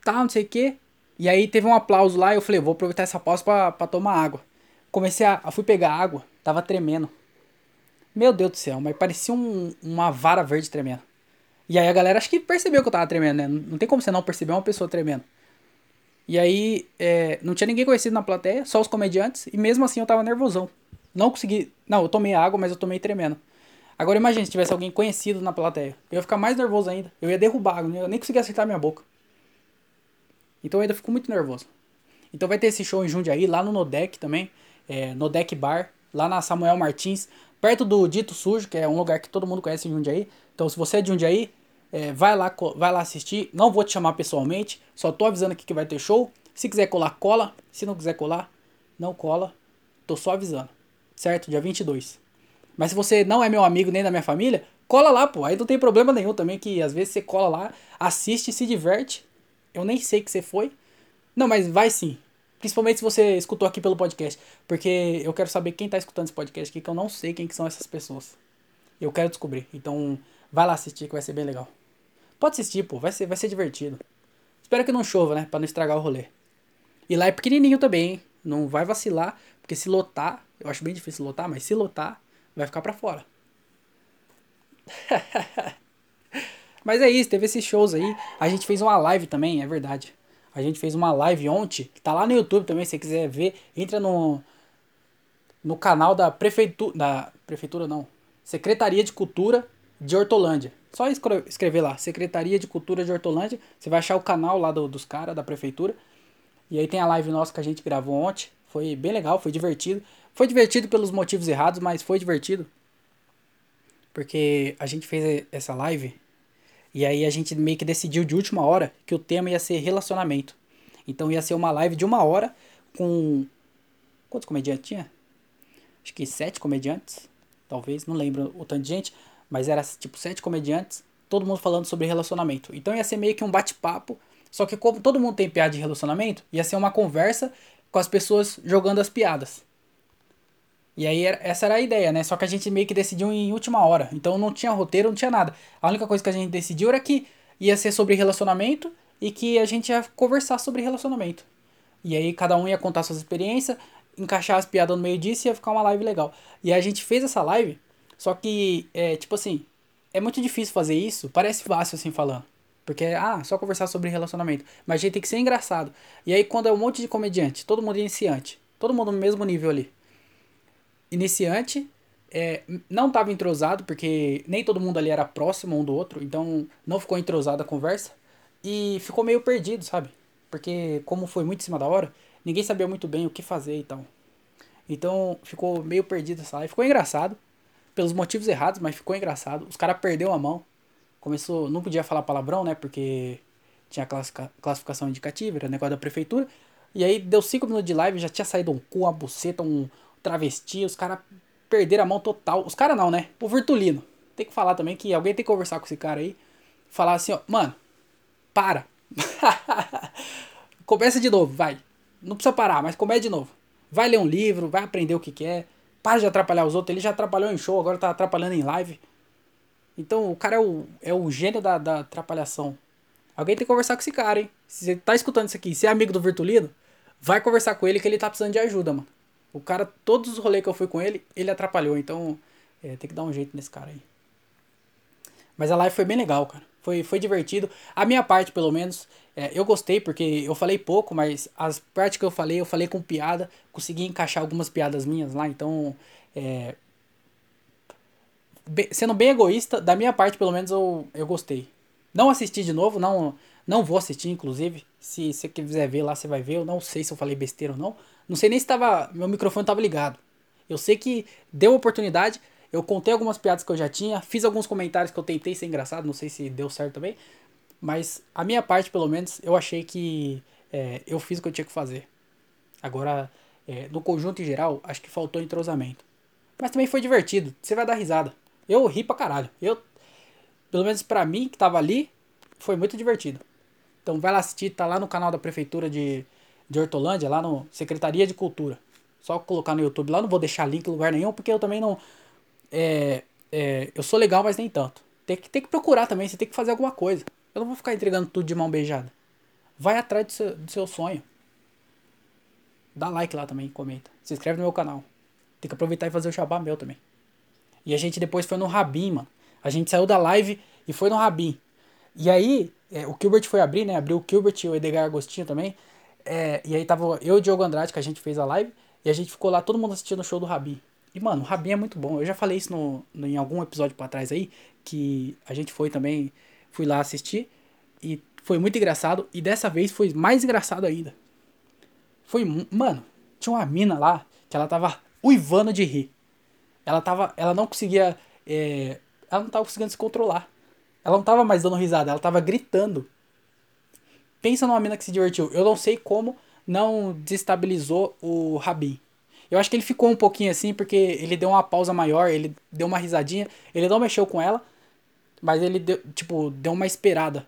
Speaker 1: tá, não sei o que. E aí teve um aplauso lá e eu falei, vou aproveitar essa pausa pra, pra tomar água. Comecei a. Fui pegar água, tava tremendo. Meu Deus do céu, mas parecia um, uma vara verde tremendo. E aí a galera acho que percebeu que eu tava tremendo, né? Não tem como você não perceber uma pessoa tremendo. E aí é, não tinha ninguém conhecido na plateia, só os comediantes, e mesmo assim eu tava nervosão. Não consegui. Não, eu tomei água, mas eu tomei tremendo. Agora imagine se tivesse alguém conhecido na plateia. Eu ia ficar mais nervoso ainda. Eu ia derrubar, eu nem conseguia acertar minha boca. Então eu ainda fico muito nervoso. Então vai ter esse show em Jundiaí, lá no Nodec também. É, Nodec Bar, lá na Samuel Martins, perto do Dito Sujo, que é um lugar que todo mundo conhece em Jundiaí. Então se você é de Jundiaí, é, vai, lá, vai lá assistir. Não vou te chamar pessoalmente, só tô avisando aqui que vai ter show. Se quiser colar, cola. Se não quiser colar, não cola. Tô só avisando. Certo? Dia 22. Mas se você não é meu amigo nem da minha família, cola lá, pô. Aí não tem problema nenhum também que às vezes você cola lá, assiste, se diverte. Eu nem sei que você foi. Não, mas vai sim. Principalmente se você escutou aqui pelo podcast. Porque eu quero saber quem tá escutando esse podcast aqui, que eu não sei quem que são essas pessoas. Eu quero descobrir. Então, vai lá assistir que vai ser bem legal. Pode assistir, pô. Vai ser, vai ser divertido. Espero que não chova, né? Pra não estragar o rolê. E lá é pequenininho também, hein? Não vai vacilar, porque se lotar, eu acho bem difícil lotar, mas se lotar, vai ficar para fora. (laughs) mas é isso, teve esses shows aí. A gente fez uma live também, é verdade. A gente fez uma live ontem, tá lá no YouTube também, se você quiser ver, entra no no canal da prefeitura, da prefeitura não, Secretaria de Cultura de Hortolândia. Só escrever lá, Secretaria de Cultura de Hortolândia, você vai achar o canal lá do, dos caras da prefeitura. E aí tem a live nossa que a gente gravou ontem. Foi bem legal, foi divertido. Foi divertido pelos motivos errados, mas foi divertido. Porque a gente fez essa live e aí a gente meio que decidiu de última hora que o tema ia ser relacionamento. Então ia ser uma live de uma hora com. Quantos comediantes tinha? Acho que sete comediantes. Talvez, não lembro o tanto de gente. Mas era tipo sete comediantes. Todo mundo falando sobre relacionamento. Então ia ser meio que um bate-papo só que como todo mundo tem piada de relacionamento, ia ser uma conversa com as pessoas jogando as piadas. E aí essa era a ideia, né? Só que a gente meio que decidiu em última hora. Então não tinha roteiro, não tinha nada. A única coisa que a gente decidiu era que ia ser sobre relacionamento e que a gente ia conversar sobre relacionamento. E aí cada um ia contar suas experiências, encaixar as piadas no meio disso e ia ficar uma live legal. E a gente fez essa live, só que, é, tipo assim, é muito difícil fazer isso, parece fácil assim falando. Porque, ah, só conversar sobre relacionamento. Mas a gente tem que ser engraçado. E aí, quando é um monte de comediante, todo mundo iniciante, todo mundo no mesmo nível ali. Iniciante, é, não estava entrosado, porque nem todo mundo ali era próximo um do outro, então não ficou entrosada a conversa. E ficou meio perdido, sabe? Porque, como foi muito em cima da hora, ninguém sabia muito bem o que fazer e tal. Então, ficou meio perdido essa live. Ficou engraçado, pelos motivos errados, mas ficou engraçado. Os caras perderam a mão começou, não podia falar palavrão, né, porque tinha classificação indicativa, era negócio da prefeitura. E aí deu 5 minutos de live, já tinha saído um cu, uma buceta, um travesti, os caras perderam a mão total. Os caras não, né? O Virtulino. Tem que falar também que alguém tem que conversar com esse cara aí. Falar assim, ó, mano, para. (laughs) Começa de novo, vai. Não precisa parar, mas começa de novo. Vai ler um livro, vai aprender o que quer. Para de atrapalhar os outros. Ele já atrapalhou em show, agora tá atrapalhando em live. Então o cara é o, é o gênio da, da atrapalhação. Alguém tem que conversar com esse cara, hein? Se você tá escutando isso aqui, se é amigo do Virtulino, vai conversar com ele que ele tá precisando de ajuda, mano. O cara, todos os rolês que eu fui com ele, ele atrapalhou. Então, é, tem que dar um jeito nesse cara aí. Mas a live foi bem legal, cara. Foi, foi divertido. A minha parte, pelo menos, é, eu gostei porque eu falei pouco, mas as partes que eu falei, eu falei com piada. Consegui encaixar algumas piadas minhas lá. Então, é, sendo bem egoísta, da minha parte, pelo menos, eu, eu gostei. Não assisti de novo, não não vou assistir, inclusive. Se você quiser ver lá, você vai ver. Eu não sei se eu falei besteira ou não. Não sei nem se tava, meu microfone estava ligado. Eu sei que deu oportunidade. Eu contei algumas piadas que eu já tinha. Fiz alguns comentários que eu tentei ser engraçado. Não sei se deu certo também. Mas a minha parte, pelo menos, eu achei que é, eu fiz o que eu tinha que fazer. Agora, é, no conjunto em geral, acho que faltou entrosamento. Mas também foi divertido. Você vai dar risada. Eu ri pra caralho. Eu, pelo menos pra mim, que tava ali, foi muito divertido. Então vai lá assistir, tá lá no canal da Prefeitura de, de Hortolândia, lá no Secretaria de Cultura. Só colocar no YouTube lá, não vou deixar link em lugar nenhum, porque eu também não. É, é, eu sou legal, mas nem tanto. Tem que, tem que procurar também, você tem que fazer alguma coisa. Eu não vou ficar entregando tudo de mão beijada. Vai atrás do seu, do seu sonho. Dá like lá também, comenta. Se inscreve no meu canal. Tem que aproveitar e fazer o xabá meu também. E a gente depois foi no Rabin, mano. A gente saiu da live e foi no Rabin. E aí, é, o Gilbert foi abrir, né? Abriu o Gilbert e o Edgar Agostinho também. É, e aí tava eu e o Diogo Andrade, que a gente fez a live. E a gente ficou lá, todo mundo assistindo o show do Rabin. E, mano, o Rabin é muito bom. Eu já falei isso no, em algum episódio pra trás aí, que a gente foi também, fui lá assistir, e foi muito engraçado, e dessa vez foi mais engraçado ainda. Foi, mano, tinha uma mina lá, que ela tava uivando de rir. Ela tava, ela não conseguia, é, ela não tava conseguindo se controlar. Ela não tava mais dando risada, ela tava gritando. Pensa numa mina que se divertiu. Eu não sei como não desestabilizou o Rabin. Eu acho que ele ficou um pouquinho assim, porque ele deu uma pausa maior, ele deu uma risadinha, ele não mexeu com ela, mas ele deu, tipo, deu uma esperada.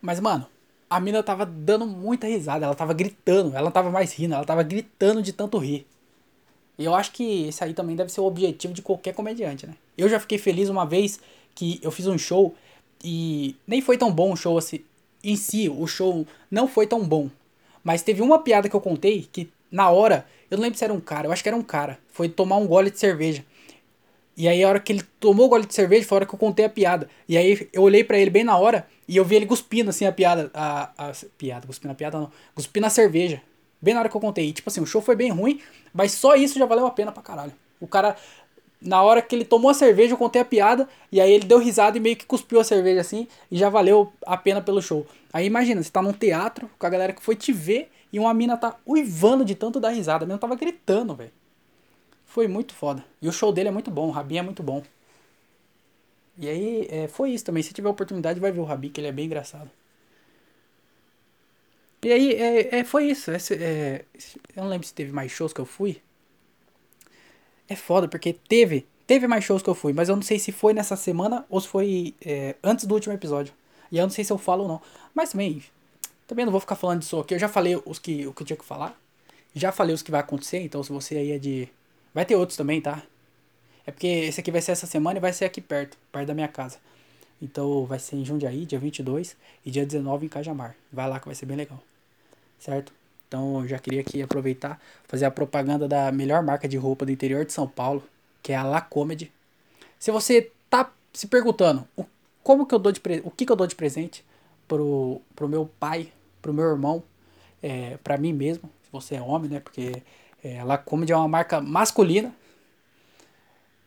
Speaker 1: Mas, mano, a mina tava dando muita risada, ela tava gritando, ela não tava mais rindo, ela tava gritando de tanto rir. E eu acho que esse aí também deve ser o objetivo de qualquer comediante, né? Eu já fiquei feliz uma vez que eu fiz um show e nem foi tão bom o show assim. Em si, o show não foi tão bom. Mas teve uma piada que eu contei que na hora, eu não lembro se era um cara, eu acho que era um cara. Foi tomar um gole de cerveja. E aí a hora que ele tomou o gole de cerveja foi a hora que eu contei a piada. E aí eu olhei para ele bem na hora e eu vi ele cuspindo assim a piada. A, a piada, cuspindo a piada não. Cuspindo a cerveja. Bem na hora que eu contei. E, tipo assim, o show foi bem ruim, mas só isso já valeu a pena pra caralho. O cara, na hora que ele tomou a cerveja, eu contei a piada, e aí ele deu risada e meio que cuspiu a cerveja assim, e já valeu a pena pelo show. Aí imagina, você tá num teatro com a galera que foi te ver e uma mina tá uivando de tanto dar risada. A mina tava gritando, velho. Foi muito foda. E o show dele é muito bom, o Rabi é muito bom. E aí, é, foi isso também. Se tiver oportunidade, vai ver o Rabi, que ele é bem engraçado. E aí, é, é foi isso. Esse, é, eu não lembro se teve mais shows que eu fui. É foda, porque teve. Teve mais shows que eu fui, mas eu não sei se foi nessa semana ou se foi é, antes do último episódio. E eu não sei se eu falo ou não. Mas também, também não vou ficar falando disso aqui. Eu já falei os que, o que eu tinha que falar. Já falei os que vai acontecer, então se você aí é de. Vai ter outros também, tá? É porque esse aqui vai ser essa semana e vai ser aqui perto, perto da minha casa. Então vai ser em Jundiaí, dia 22 e dia 19 em Cajamar. Vai lá que vai ser bem legal. Certo? Então eu já queria aqui aproveitar, fazer a propaganda da melhor marca de roupa do interior de São Paulo, que é a La Comedy. Se você tá se perguntando o, como que eu dou de o que, que eu dou de presente pro, pro meu pai, pro meu irmão, é, para mim mesmo, se você é homem, né? Porque é, a La Comedy é uma marca masculina.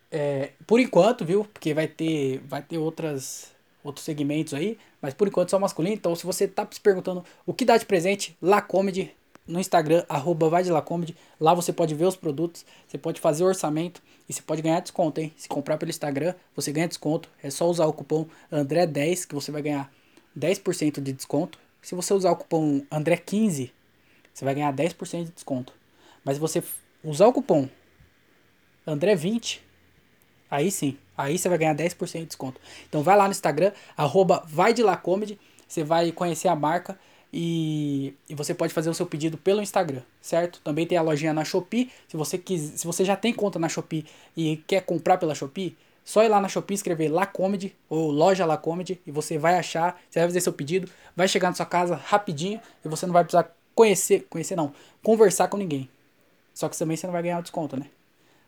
Speaker 1: É, por enquanto, viu? Porque vai ter, vai ter outras, outros segmentos aí, mas por enquanto só masculino. Então, se você tá se perguntando o que dá de presente, La Comedy no Instagram, arroba vai de Lacomedy. Lá você pode ver os produtos, você pode fazer o orçamento e você pode ganhar desconto, hein? Se comprar pelo Instagram, você ganha desconto. É só usar o cupom André10 que você vai ganhar 10% de desconto. Se você usar o cupom André15, você vai ganhar 10% de desconto. Mas se você usar o cupom André20, aí sim, aí você vai ganhar 10% de desconto. Então vai lá no Instagram, arroba vai de Lacomedy, você vai conhecer a marca e, e, você pode fazer o seu pedido pelo Instagram, certo? Também tem a lojinha na Shopee. Se você quis, se você já tem conta na Shopee e quer comprar pela Shopee, só ir lá na Shopee escrever La Comedy ou loja La Comedy e você vai achar, você vai fazer seu pedido, vai chegar na sua casa rapidinho e você não vai precisar conhecer, conhecer não, conversar com ninguém. Só que também você não vai ganhar o desconto, né?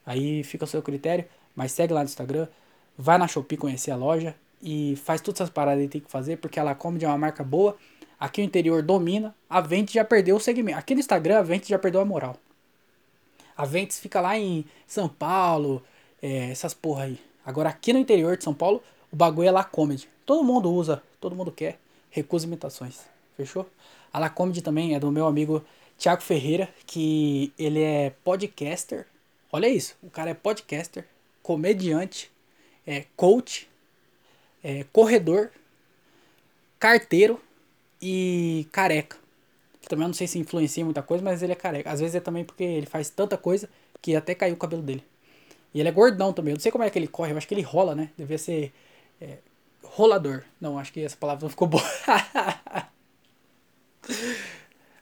Speaker 1: Aí fica o seu critério, mas segue lá no Instagram, vai na Shopee conhecer a loja e faz todas essas paradas que tem que fazer, porque a La Comedy é uma marca boa Aqui o interior domina. A Ventes já perdeu o segmento. Aqui no Instagram, a Ventes já perdeu a moral. A Ventes fica lá em São Paulo, é, essas porra aí. Agora aqui no interior de São Paulo, o bagulho é La Comedy. Todo mundo usa, todo mundo quer. Recusa imitações. Fechou? A La Comedy também é do meu amigo Tiago Ferreira, que ele é podcaster. Olha isso, o cara é podcaster, comediante, é coach, é corredor, carteiro e careca. Também não sei se influencia muita coisa, mas ele é careca. Às vezes é também porque ele faz tanta coisa que até caiu o cabelo dele. E ele é gordão também. Eu não sei como é que ele corre, eu acho que ele rola, né? Devia ser é, rolador. Não, acho que essa palavra não ficou boa. (laughs)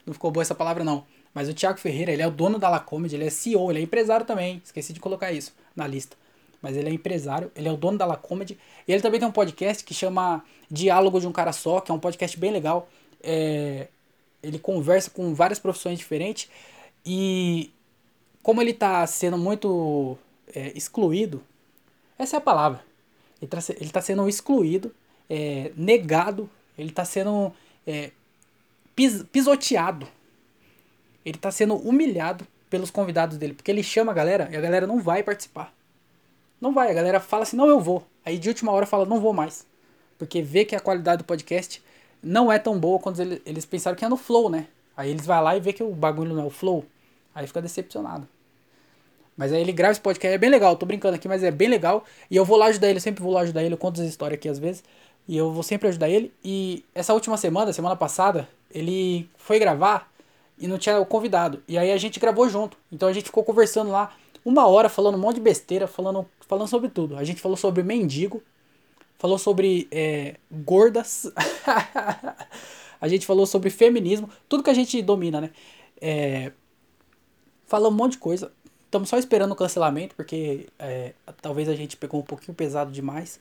Speaker 1: não ficou boa essa palavra, não. Mas o Thiago Ferreira, ele é o dono da La Comedy, ele é CEO, ele é empresário também. Esqueci de colocar isso na lista. Mas ele é empresário, ele é o dono da La Comedy. E ele também tem um podcast que chama Diálogo de um Cara Só, que é um podcast bem legal. É, ele conversa com várias profissões diferentes. E como ele está sendo muito é, excluído, essa é a palavra. Ele está tá sendo excluído, é, negado, ele está sendo é, pis, pisoteado. Ele está sendo humilhado pelos convidados dele, porque ele chama a galera e a galera não vai participar. Não vai, a galera fala assim, não, eu vou. Aí de última hora fala, não vou mais. Porque vê que a qualidade do podcast não é tão boa quando eles, eles pensaram que é no flow, né? Aí eles vão lá e vê que o bagulho não é o flow. Aí fica decepcionado. Mas aí ele grava esse podcast, é bem legal, tô brincando aqui, mas é bem legal. E eu vou lá ajudar ele, sempre vou lá ajudar ele, eu conto as histórias aqui às vezes. E eu vou sempre ajudar ele. E essa última semana, semana passada, ele foi gravar e não tinha o convidado. E aí a gente gravou junto. Então a gente ficou conversando lá uma hora, falando um monte de besteira, falando, falando sobre tudo. A gente falou sobre mendigo, falou sobre é, gordas, (laughs) a gente falou sobre feminismo, tudo que a gente domina, né? É, falou um monte de coisa. Estamos só esperando o cancelamento, porque é, talvez a gente pegou um pouquinho pesado demais.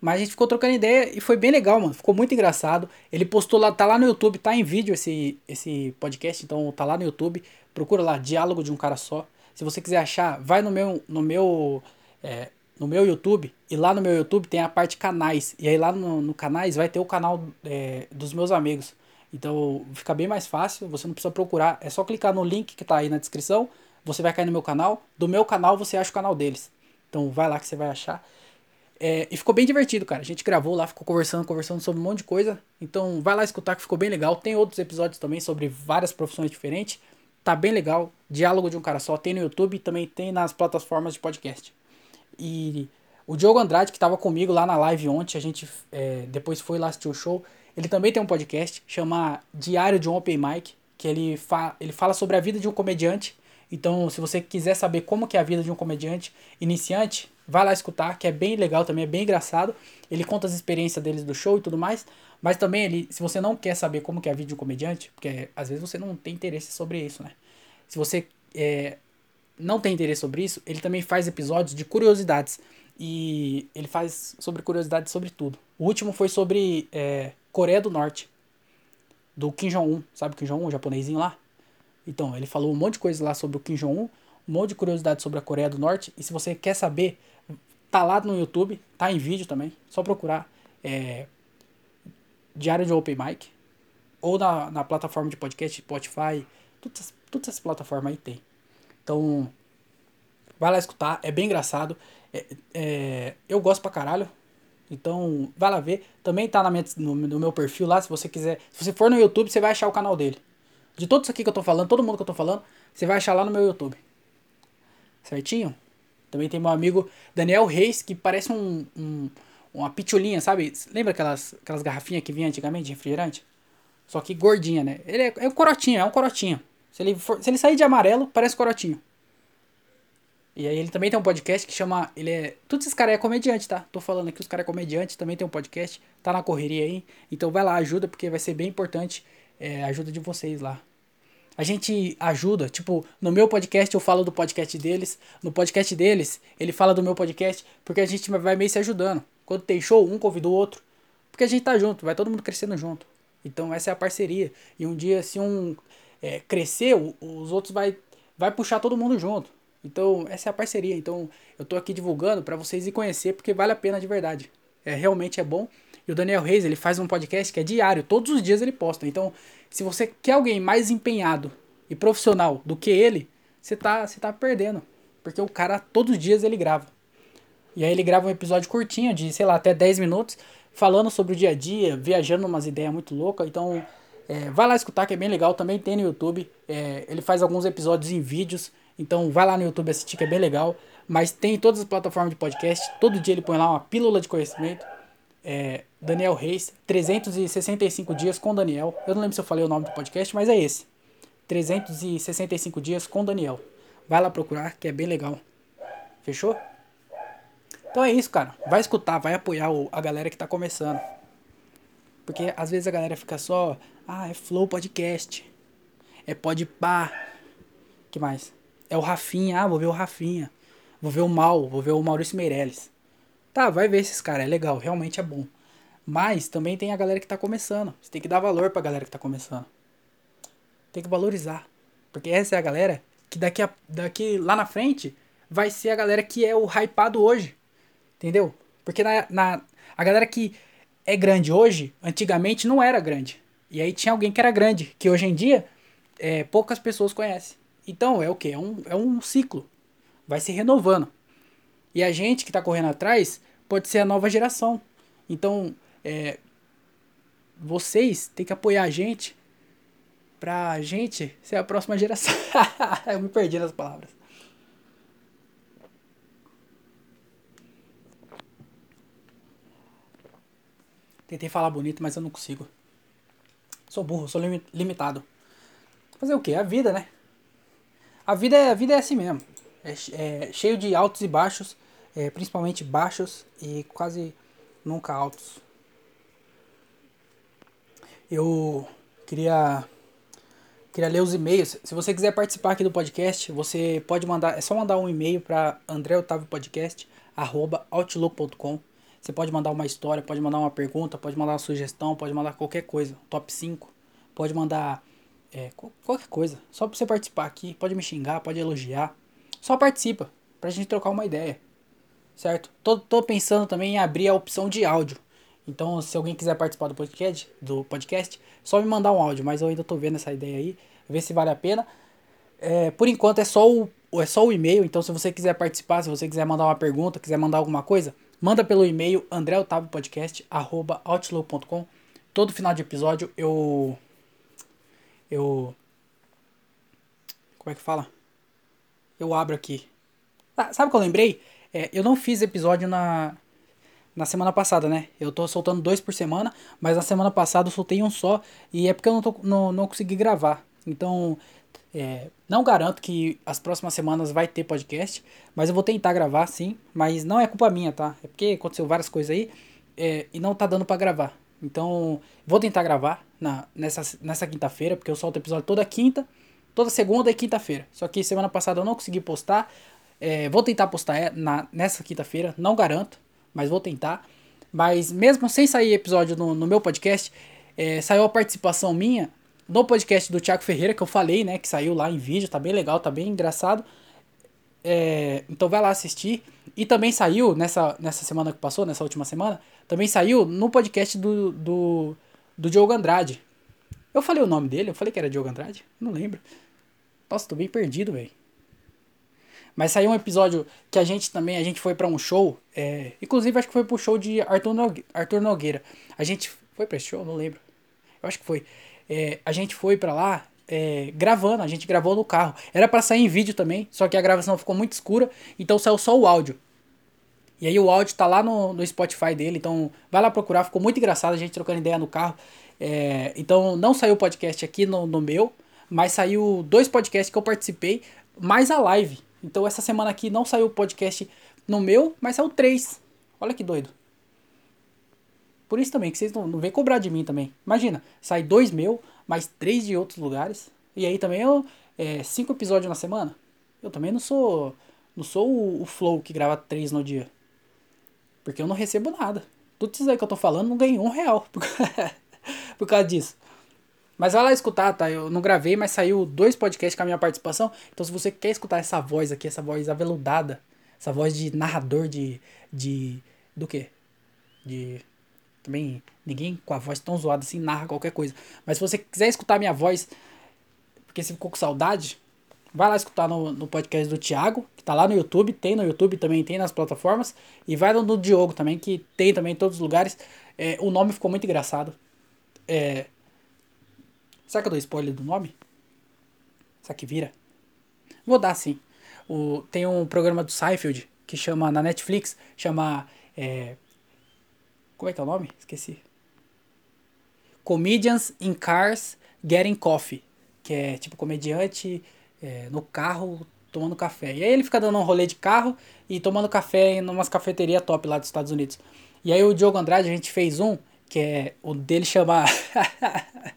Speaker 1: Mas a gente ficou trocando ideia e foi bem legal, mano. Ficou muito engraçado. Ele postou lá, tá lá no YouTube, tá em vídeo esse, esse podcast, então tá lá no YouTube. Procura lá, Diálogo de um Cara Só. Se você quiser achar, vai no meu, no meu, é, no meu YouTube. E lá no meu YouTube tem a parte canais. E aí lá no, no canais vai ter o canal é, dos meus amigos. Então fica bem mais fácil, você não precisa procurar. É só clicar no link que tá aí na descrição você vai cair no meu canal. Do meu canal você acha o canal deles. Então vai lá que você vai achar. É, e ficou bem divertido, cara. A gente gravou lá, ficou conversando, conversando sobre um monte de coisa. Então vai lá escutar que ficou bem legal. Tem outros episódios também sobre várias profissões diferentes. Tá bem legal. Diálogo de um cara só. Tem no YouTube e também tem nas plataformas de podcast. E o Diogo Andrade, que tava comigo lá na live ontem, a gente é, depois foi lá assistir o show. Ele também tem um podcast, chama Diário de um Open Mic, que ele, fa ele fala sobre a vida de um comediante então, se você quiser saber como que é a vida de um comediante iniciante, vai lá escutar, que é bem legal também, é bem engraçado. Ele conta as experiências deles do show e tudo mais. Mas também, ele, se você não quer saber como que é a vida de um comediante, porque às vezes você não tem interesse sobre isso, né? Se você é, não tem interesse sobre isso, ele também faz episódios de curiosidades. E ele faz sobre curiosidades sobre tudo. O último foi sobre é, Coreia do Norte. Do Kim Jong-un. Sabe o Kim Jong-un, o japonesinho lá? Então, ele falou um monte de coisa lá sobre o Kim Jong-un, um monte de curiosidade sobre a Coreia do Norte. E se você quer saber, tá lá no YouTube, tá em vídeo também. Só procurar é, Diário de Open Mic. Ou na, na plataforma de podcast, Spotify. Todas, todas essas plataformas aí tem. Então, vai lá escutar. É bem engraçado. É, é, eu gosto pra caralho. Então, vai lá ver. Também tá na minha, no, no meu perfil lá, se você quiser. Se você for no YouTube, você vai achar o canal dele. De todos aqui que eu tô falando, todo mundo que eu tô falando, você vai achar lá no meu YouTube. Certinho? Também tem meu amigo Daniel Reis, que parece um, um uma pitulinha, sabe? Lembra aquelas, aquelas garrafinhas que vinha antigamente de refrigerante? Só que gordinha, né? Ele é, é um corotinho, é um corotinho. Se ele, for, se ele sair de amarelo, parece corotinho. E aí ele também tem um podcast que chama. Ele é. Todos esses caras é comediante, tá? Tô falando aqui, os caras é comediante, também tem um podcast. Tá na correria aí. Então vai lá, ajuda, porque vai ser bem importante é, a ajuda de vocês lá. A gente ajuda, tipo, no meu podcast eu falo do podcast deles, no podcast deles ele fala do meu podcast, porque a gente vai meio se ajudando. Quando tem show, um convida o outro, porque a gente tá junto, vai todo mundo crescendo junto. Então essa é a parceria. E um dia, se um é, crescer, os outros vai, vai puxar todo mundo junto. Então essa é a parceria. Então eu tô aqui divulgando para vocês ir conhecer, porque vale a pena de verdade. É, realmente é bom. E o Daniel Reis, ele faz um podcast que é diário, todos os dias ele posta. Então, se você quer alguém mais empenhado e profissional do que ele, você tá, você tá perdendo. Porque o cara, todos os dias ele grava. E aí ele grava um episódio curtinho, de, sei lá, até 10 minutos, falando sobre o dia a dia, viajando umas ideias muito loucas. Então, é, vai lá escutar que é bem legal. Também tem no YouTube. É, ele faz alguns episódios em vídeos. Então, vai lá no YouTube assistir que é bem legal. Mas tem em todas as plataformas de podcast. Todo dia ele põe lá uma pílula de conhecimento é, Daniel Reis, 365 dias com Daniel. Eu não lembro se eu falei o nome do podcast, mas é esse. 365 dias com Daniel. Vai lá procurar, que é bem legal. Fechou? Então é isso, cara. Vai escutar, vai apoiar a galera que tá começando. Porque às vezes a galera fica só, ah, é Flow Podcast. É Podpah. que mais? É o Rafinha, ah, vou ver o Rafinha. Vou ver o Mal, vou ver o Maurício Meirelles. Tá, vai ver esses caras, é legal, realmente é bom. Mas também tem a galera que tá começando. Você tem que dar valor pra galera que tá começando. Tem que valorizar. Porque essa é a galera que daqui, a, daqui lá na frente vai ser a galera que é o hypado hoje. Entendeu? Porque na, na, a galera que é grande hoje, antigamente não era grande. E aí tinha alguém que era grande, que hoje em dia é, poucas pessoas conhecem. Então é o que? É um, é um ciclo. Vai se renovando. E a gente que está correndo atrás pode ser a nova geração. Então, é, vocês têm que apoiar a gente pra gente ser a próxima geração. (laughs) Eu me perdi nas palavras. Tentei falar bonito, mas eu não consigo. Sou burro, sou limitado. Fazer o que? A vida, né? A vida é, a vida é assim mesmo. É, é cheio de altos e baixos, é, principalmente baixos e quase nunca altos. Eu queria queria ler os e-mails. Se você quiser participar aqui do podcast, você pode mandar, é só mandar um e-mail para andreotaviopodcast@outlook.com. Você pode mandar uma história, pode mandar uma pergunta, pode mandar uma sugestão, pode mandar qualquer coisa, top 5, pode mandar é, qualquer coisa, só para você participar aqui, pode me xingar, pode elogiar, só participa, pra gente trocar uma ideia, certo? Tô, tô pensando também em abrir a opção de áudio, então se alguém quiser participar do podcast, do podcast, só me mandar um áudio, mas eu ainda tô vendo essa ideia aí, ver se vale a pena. É, por enquanto é só o é só o e-mail, então se você quiser participar, se você quiser mandar uma pergunta, quiser mandar alguma coisa, Manda pelo e-mail andreotaviopodcast.outlook.com Todo final de episódio eu. Eu. Como é que fala? Eu abro aqui. Ah, sabe o que eu lembrei? É, eu não fiz episódio na, na semana passada, né? Eu tô soltando dois por semana, mas na semana passada eu soltei um só e é porque eu não, tô, não, não consegui gravar. Então, é, não garanto que as próximas semanas vai ter podcast, mas eu vou tentar gravar sim. Mas não é culpa minha, tá? É porque aconteceu várias coisas aí é, e não tá dando para gravar. Então, vou tentar gravar na, nessa, nessa quinta-feira, porque eu solto episódio toda quinta, toda segunda e quinta-feira. Só que semana passada eu não consegui postar. É, vou tentar postar é, na, nessa quinta-feira, não garanto, mas vou tentar. Mas mesmo sem sair episódio no, no meu podcast, é, saiu a participação minha no podcast do Thiago Ferreira, que eu falei, né? Que saiu lá em vídeo, tá bem legal, tá bem engraçado. É, então vai lá assistir. E também saiu nessa, nessa semana que passou, nessa última semana, também saiu no podcast do, do, do Diogo Andrade. Eu falei o nome dele, eu falei que era Diogo Andrade? Não lembro. Nossa, tô bem perdido, velho. Mas saiu um episódio que a gente também, a gente foi para um show. É, inclusive acho que foi pro show de Arthur, Arthur Nogueira. A gente foi pra esse show? Não lembro. Eu acho que foi é, a gente foi para lá é, gravando, a gente gravou no carro. Era para sair em vídeo também, só que a gravação ficou muito escura, então saiu só o áudio. E aí o áudio tá lá no, no Spotify dele, então vai lá procurar, ficou muito engraçado a gente trocando ideia no carro. É, então não saiu o podcast aqui no, no meu, mas saiu dois podcasts que eu participei, mais a live. Então essa semana aqui não saiu o podcast no meu, mas saiu três. Olha que doido. Por isso também, que vocês não, não vêm cobrar de mim também. Imagina, sai dois meu, mais três de outros lugares. E aí também eu. É, cinco episódios na semana. Eu também não sou. Não sou o, o Flow que grava três no dia. Porque eu não recebo nada. Tudo isso aí que eu tô falando não ganhei um real. (laughs) Por, por causa disso. Mas vai lá escutar, tá? Eu não gravei, mas saiu dois podcasts com a minha participação. Então se você quer escutar essa voz aqui, essa voz aveludada, essa voz de narrador de. de. do quê? De também ninguém com a voz tão zoada assim narra qualquer coisa. Mas se você quiser escutar minha voz, porque você ficou com saudade, vai lá escutar no, no podcast do Thiago, que tá lá no YouTube, tem no YouTube também, tem nas plataformas. E vai no do Diogo também, que tem também em todos os lugares. É, o nome ficou muito engraçado. É... Será que eu dou spoiler do nome? Será que vira? Vou dar sim. O, tem um programa do Seinfeld que chama na Netflix, chama é, como é que é o nome? Esqueci. Comedians in Cars Getting Coffee. Que é tipo comediante é, no carro tomando café. E aí ele fica dando um rolê de carro e tomando café em umas cafeterias top lá dos Estados Unidos. E aí o Diogo Andrade, a gente fez um, que é o dele chamar.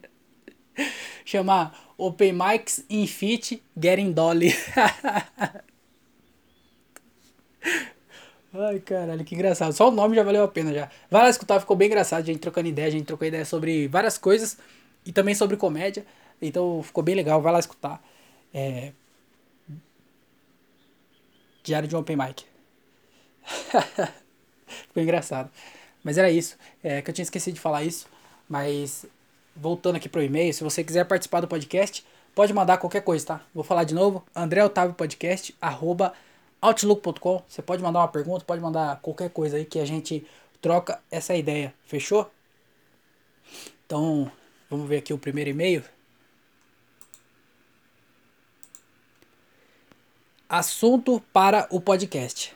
Speaker 1: (laughs) chamar Open Mics in Fit Getting Dolly. (laughs) Ai, caralho, que engraçado. Só o nome já valeu a pena já. Vai lá escutar, ficou bem engraçado. A gente trocando ideia, a gente trocou ideia sobre várias coisas e também sobre comédia. Então ficou bem legal, vai lá escutar. É... Diário de Open Mic. (laughs) ficou engraçado. Mas era isso. É que eu tinha esquecido de falar isso. Mas voltando aqui pro e-mail, se você quiser participar do podcast, pode mandar qualquer coisa, tá? Vou falar de novo, André Otávio Podcast, arroba outlook.com. Você pode mandar uma pergunta, pode mandar qualquer coisa aí que a gente troca essa ideia, fechou? Então, vamos ver aqui o primeiro e-mail. Assunto para o podcast.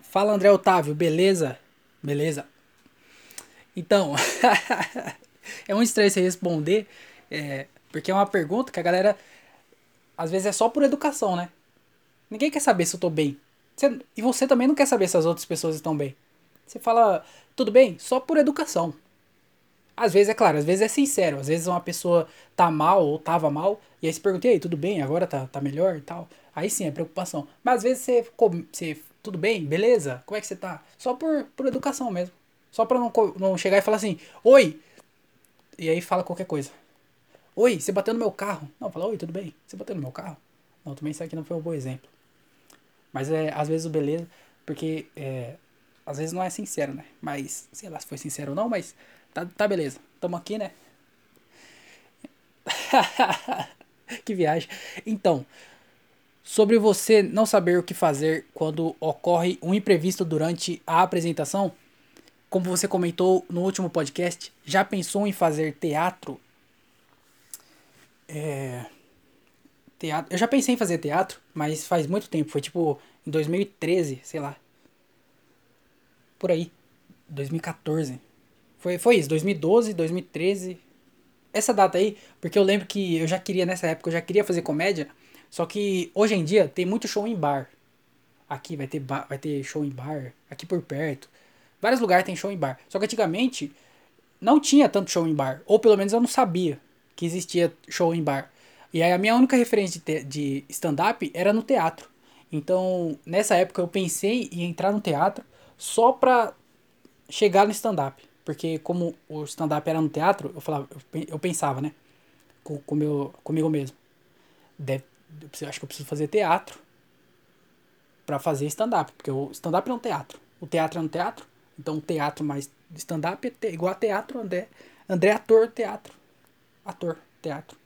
Speaker 1: Fala André Otávio, beleza? Beleza. Então, (laughs) é um estresse responder, é, porque é uma pergunta que a galera às vezes é só por educação, né? Ninguém quer saber se eu tô bem. Você, e você também não quer saber se as outras pessoas estão bem. Você fala, tudo bem? Só por educação. Às vezes, é claro, às vezes é sincero. Às vezes uma pessoa tá mal ou tava mal, e aí você pergunta, e aí, tudo bem? Agora tá, tá melhor e tal. Aí sim, é preocupação. Mas às vezes você, você tudo bem? Beleza? Como é que você tá? Só por, por educação mesmo. Só pra não, não chegar e falar assim, oi! E aí fala qualquer coisa. Oi, você bateu no meu carro. Não, fala, oi, tudo bem? Você bateu no meu carro? Não, também isso aqui não foi um bom exemplo. Mas é, às vezes o beleza, porque é, às vezes não é sincero, né? Mas, sei lá se foi sincero ou não, mas tá, tá beleza. Tamo aqui, né? (laughs) que viagem. Então, sobre você não saber o que fazer quando ocorre um imprevisto durante a apresentação, como você comentou no último podcast, já pensou em fazer teatro? É, teatro. Eu já pensei em fazer teatro, mas faz muito tempo. Foi tipo em 2013, sei lá. Por aí. 2014. Foi, foi isso, 2012, 2013. Essa data aí, porque eu lembro que eu já queria, nessa época, eu já queria fazer comédia. Só que hoje em dia tem muito show em bar. Aqui vai ter, vai ter show em bar, aqui por perto. Vários lugares tem show em bar. Só que antigamente não tinha tanto show em bar. Ou pelo menos eu não sabia que existia show em bar. E aí a minha única referência de, de stand-up era no teatro. Então, nessa época eu pensei em entrar no teatro só pra chegar no stand-up. Porque como o stand-up era no teatro, eu falava, eu pensava, né? Com, com meu, comigo mesmo. Deve, eu acho que eu preciso fazer teatro para fazer stand-up. Porque o stand-up é um teatro. O teatro é um teatro. Então, teatro mais stand-up é igual a teatro, André. André ator, teatro. Ator, teatro.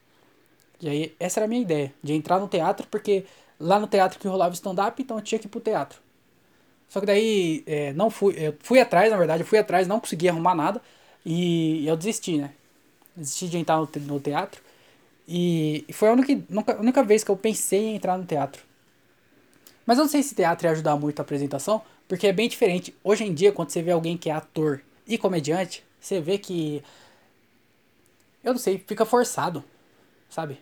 Speaker 1: E aí, essa era a minha ideia, de entrar no teatro, porque lá no teatro que rolava stand-up, então eu tinha que ir pro teatro. Só que daí, é, não fui, eu fui atrás, na verdade, eu fui atrás, não consegui arrumar nada, e eu desisti, né? Desisti de entrar no, teatro, e foi a única, a única vez que eu pensei em entrar no teatro. Mas eu não sei se teatro ia ajudar muito a apresentação, porque é bem diferente. Hoje em dia, quando você vê alguém que é ator e comediante, você vê que. Eu não sei, fica forçado, sabe?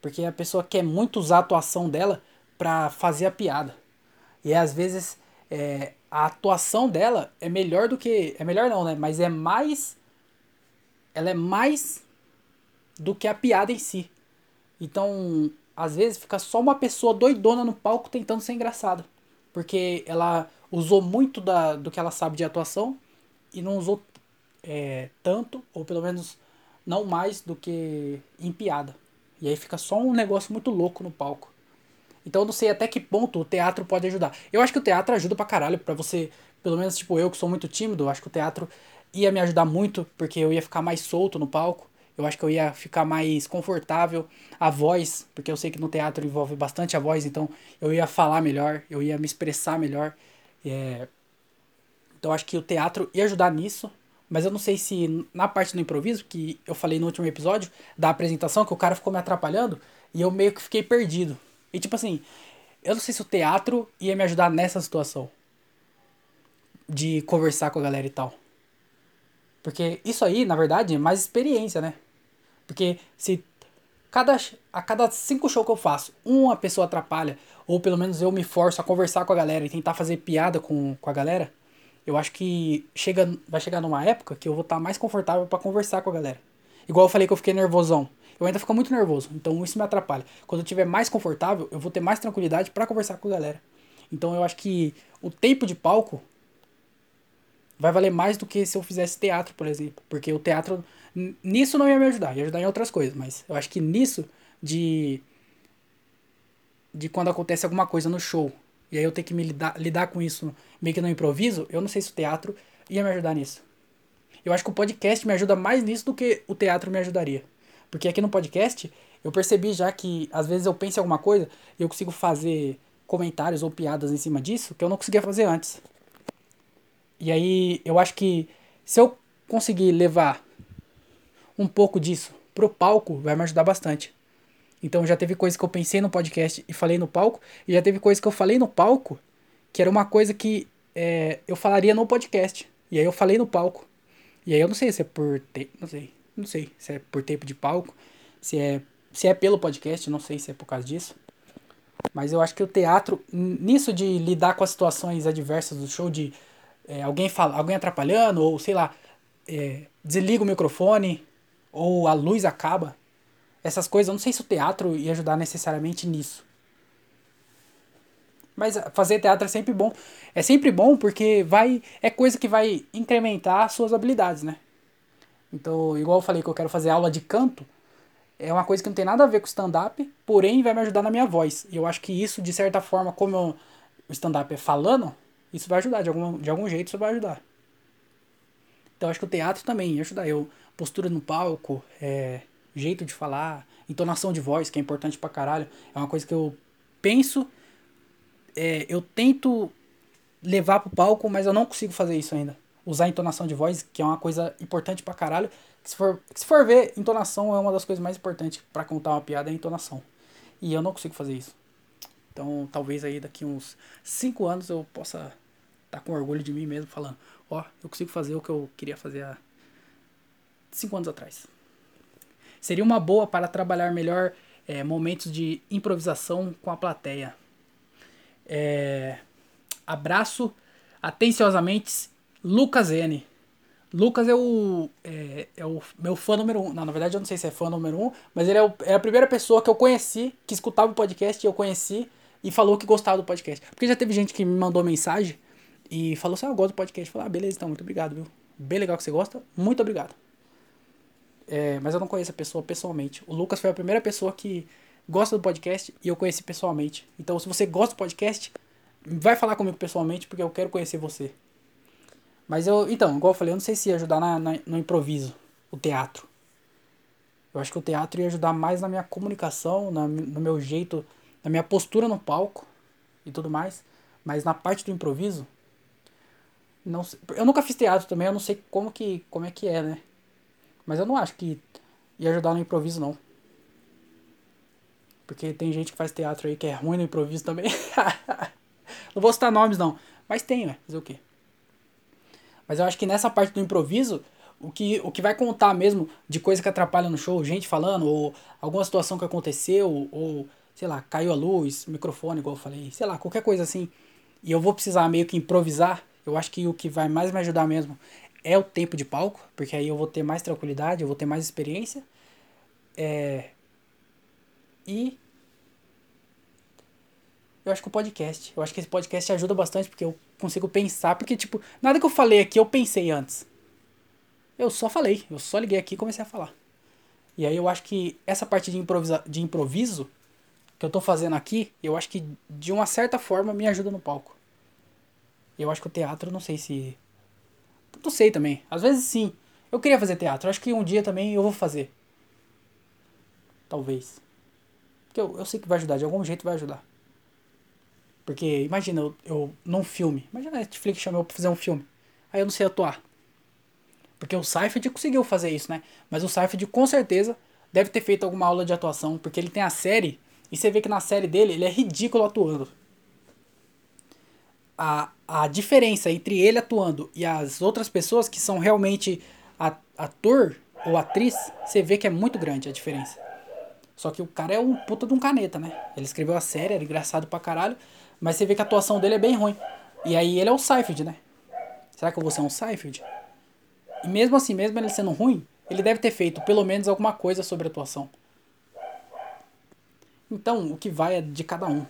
Speaker 1: Porque a pessoa quer muito usar a atuação dela pra fazer a piada. E às vezes é, a atuação dela é melhor do que. É melhor não, né? Mas é mais. Ela é mais do que a piada em si. Então, às vezes fica só uma pessoa doidona no palco tentando ser engraçada. Porque ela usou muito da, do que ela sabe de atuação e não usou é, tanto, ou pelo menos não mais do que em piada. E aí fica só um negócio muito louco no palco. Então eu não sei até que ponto o teatro pode ajudar. Eu acho que o teatro ajuda pra caralho, pra você, pelo menos tipo eu que sou muito tímido, acho que o teatro ia me ajudar muito, porque eu ia ficar mais solto no palco. Eu acho que eu ia ficar mais confortável. A voz, porque eu sei que no teatro envolve bastante a voz, então eu ia falar melhor, eu ia me expressar melhor. É... Então acho que o teatro ia ajudar nisso. Mas eu não sei se na parte do improviso, que eu falei no último episódio, da apresentação, que o cara ficou me atrapalhando, e eu meio que fiquei perdido. E tipo assim, eu não sei se o teatro ia me ajudar nessa situação. De conversar com a galera e tal. Porque isso aí, na verdade, é mais experiência, né? Porque se cada, a cada cinco shows que eu faço, uma pessoa atrapalha, ou pelo menos eu me forço a conversar com a galera e tentar fazer piada com, com a galera, eu acho que chega, vai chegar numa época que eu vou estar tá mais confortável para conversar com a galera. Igual eu falei que eu fiquei nervosão. Eu ainda fico muito nervoso, então isso me atrapalha. Quando eu estiver mais confortável, eu vou ter mais tranquilidade para conversar com a galera. Então eu acho que o tempo de palco vai valer mais do que se eu fizesse teatro, por exemplo. Porque o teatro, nisso não ia me ajudar, ia ajudar em outras coisas. Mas eu acho que nisso, de. de quando acontece alguma coisa no show e aí eu tenho que me lidar, lidar com isso meio que no improviso, eu não sei se o teatro ia me ajudar nisso. Eu acho que o podcast me ajuda mais nisso do que o teatro me ajudaria. Porque aqui no podcast Eu percebi já que às vezes eu penso em alguma coisa e eu consigo fazer comentários ou piadas em cima disso que eu não conseguia fazer antes. E aí eu acho que se eu conseguir levar um pouco disso pro palco, vai me ajudar bastante. Então já teve coisa que eu pensei no podcast e falei no palco, e já teve coisa que eu falei no palco que era uma coisa que é, eu falaria no podcast. E aí eu falei no palco. E aí eu não sei se é por tempo, não sei, não sei se é por tempo de palco, se é se é pelo podcast, não sei se é por causa disso. Mas eu acho que o teatro, nisso de lidar com as situações adversas do show, de é, alguém fala, alguém atrapalhando, ou sei lá, é, desliga o microfone, ou a luz acaba. Essas coisas, eu não sei se o teatro ia ajudar necessariamente nisso. Mas fazer teatro é sempre bom. É sempre bom porque vai é coisa que vai incrementar as suas habilidades, né? Então, igual eu falei que eu quero fazer aula de canto, é uma coisa que não tem nada a ver com stand-up, porém vai me ajudar na minha voz. E eu acho que isso, de certa forma, como eu, o stand-up é falando, isso vai ajudar, de algum, de algum jeito isso vai ajudar. Então acho que o teatro também ia ajudar. Eu, postura no palco, é, jeito de falar, entonação de voz, que é importante pra caralho. É uma coisa que eu penso é, eu tento levar pro palco, mas eu não consigo fazer isso ainda. Usar entonação de voz, que é uma coisa importante pra caralho. Se for, se for ver, entonação é uma das coisas mais importantes para contar uma piada, é entonação. E eu não consigo fazer isso. Então, talvez aí daqui uns 5 anos eu possa estar tá com orgulho de mim mesmo, falando: Ó, oh, eu consigo fazer o que eu queria fazer há 5 anos atrás. Seria uma boa para trabalhar melhor é, momentos de improvisação com a plateia. É, abraço atenciosamente, Lucas N. Lucas é o, é, é, o meu fã número um. Não, na verdade eu não sei se é fã número um, mas ele é, o, é a primeira pessoa que eu conheci, que escutava o podcast e eu conheci e falou que gostava do podcast. Porque já teve gente que me mandou mensagem e falou assim: ah, eu gosto do podcast. Eu falei, ah, beleza, então, muito obrigado, viu? Bem legal que você gosta, muito obrigado. É, mas eu não conheço a pessoa pessoalmente. O Lucas foi a primeira pessoa que gosta do podcast e eu conheci pessoalmente. Então, se você gosta do podcast, vai falar comigo pessoalmente porque eu quero conhecer você. Mas eu, então, igual eu falei, eu não sei se ia ajudar na, na, no improviso, o teatro. Eu acho que o teatro ia ajudar mais na minha comunicação, na, no meu jeito, na minha postura no palco e tudo mais. Mas na parte do improviso, não sei, eu nunca fiz teatro também, eu não sei como que como é que é, né? Mas eu não acho que ia ajudar no improviso não. Porque tem gente que faz teatro aí que é ruim no improviso também. (laughs) não vou citar nomes não, mas tem, ué, fazer o quê? Mas eu acho que nessa parte do improviso, o que, o que vai contar mesmo de coisa que atrapalha no show, gente falando, ou alguma situação que aconteceu, ou, sei lá, caiu a luz, microfone, igual eu falei, sei lá, qualquer coisa assim, e eu vou precisar meio que improvisar, eu acho que o que vai mais me ajudar mesmo é o tempo de palco, porque aí eu vou ter mais tranquilidade, eu vou ter mais experiência. É, e eu acho que o podcast. Eu acho que esse podcast ajuda bastante porque eu consigo pensar. Porque, tipo, nada que eu falei aqui eu pensei antes. Eu só falei. Eu só liguei aqui e comecei a falar. E aí eu acho que essa parte de, improvisa, de improviso que eu tô fazendo aqui, eu acho que de uma certa forma me ajuda no palco. Eu acho que o teatro, não sei se. Não sei também. Às vezes sim. Eu queria fazer teatro. Acho que um dia também eu vou fazer. Talvez. Porque eu, eu sei que vai ajudar, de algum jeito vai ajudar. Porque imagina, eu, eu num filme, imagina a Netflix chamou pra fazer um filme. Aí eu não sei atuar. Porque o Seifert conseguiu fazer isso, né? Mas o Seifert com certeza deve ter feito alguma aula de atuação, porque ele tem a série, e você vê que na série dele ele é ridículo atuando. A, a diferença entre ele atuando e as outras pessoas que são realmente ator ou atriz, você vê que é muito grande a diferença. Só que o cara é um puta de um caneta, né? Ele escreveu a série, era engraçado pra caralho, mas você vê que a atuação dele é bem ruim. E aí ele é o Seifert, né? Será que eu vou ser um Seifert? E mesmo assim, mesmo ele sendo ruim, ele deve ter feito pelo menos alguma coisa sobre a atuação. Então, o que vai é de cada um.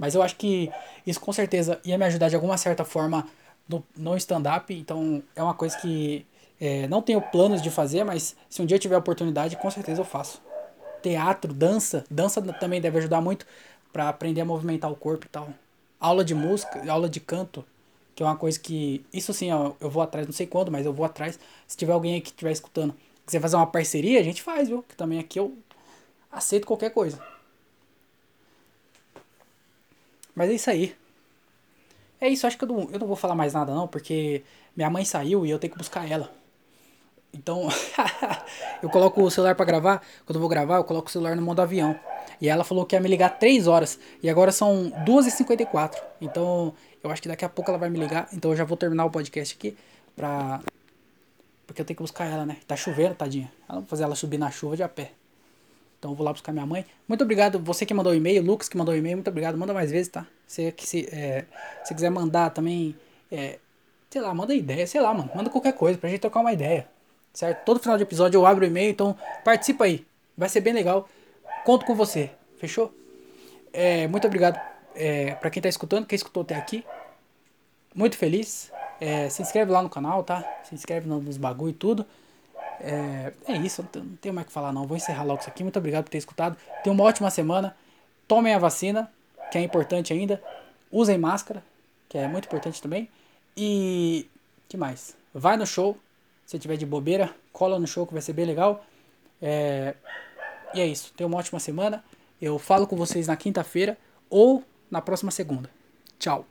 Speaker 1: Mas eu acho que isso com certeza ia me ajudar de alguma certa forma no, no stand-up. Então, é uma coisa que é, não tenho planos de fazer, mas se um dia eu tiver oportunidade, com certeza eu faço teatro, dança. Dança também deve ajudar muito para aprender a movimentar o corpo e tal. Aula de música, aula de canto, que é uma coisa que. Isso sim, ó, eu vou atrás, não sei quando, mas eu vou atrás. Se tiver alguém aí que estiver escutando, quiser fazer uma parceria, a gente faz, viu? Que também aqui eu aceito qualquer coisa. Mas é isso aí. É isso, acho que eu não, eu não vou falar mais nada não, porque minha mãe saiu e eu tenho que buscar ela. Então, (laughs) eu coloco o celular para gravar. Quando eu vou gravar, eu coloco o celular no modo avião. E ela falou que ia me ligar 3 horas. E agora são 2h54. Então, eu acho que daqui a pouco ela vai me ligar. Então, eu já vou terminar o podcast aqui. Pra... Porque eu tenho que buscar ela, né? Tá chovendo, tadinha. Não vou fazer ela subir na chuva de a pé. Então, eu vou lá buscar minha mãe. Muito obrigado. Você que mandou o e-mail, Lucas que mandou o e-mail. Muito obrigado. Manda mais vezes, tá? Se, se, é, se quiser mandar também. É, sei lá, manda ideia. Sei lá, mano. Manda qualquer coisa pra gente trocar uma ideia certo? Todo final de episódio eu abro o e-mail, então participa aí. Vai ser bem legal. Conto com você, fechou? É, muito obrigado é, para quem tá escutando, quem escutou até aqui. Muito feliz. É, se inscreve lá no canal, tá? Se inscreve nos bagulho e tudo. É, é isso, não tenho mais o que falar não. Vou encerrar logo isso aqui. Muito obrigado por ter escutado. Tenha uma ótima semana. Tomem a vacina, que é importante ainda. Usem máscara, que é muito importante também. E que mais? Vai no show, se tiver de bobeira, cola no show que vai ser bem legal. É... E é isso. Tenha uma ótima semana. Eu falo com vocês na quinta-feira ou na próxima segunda. Tchau.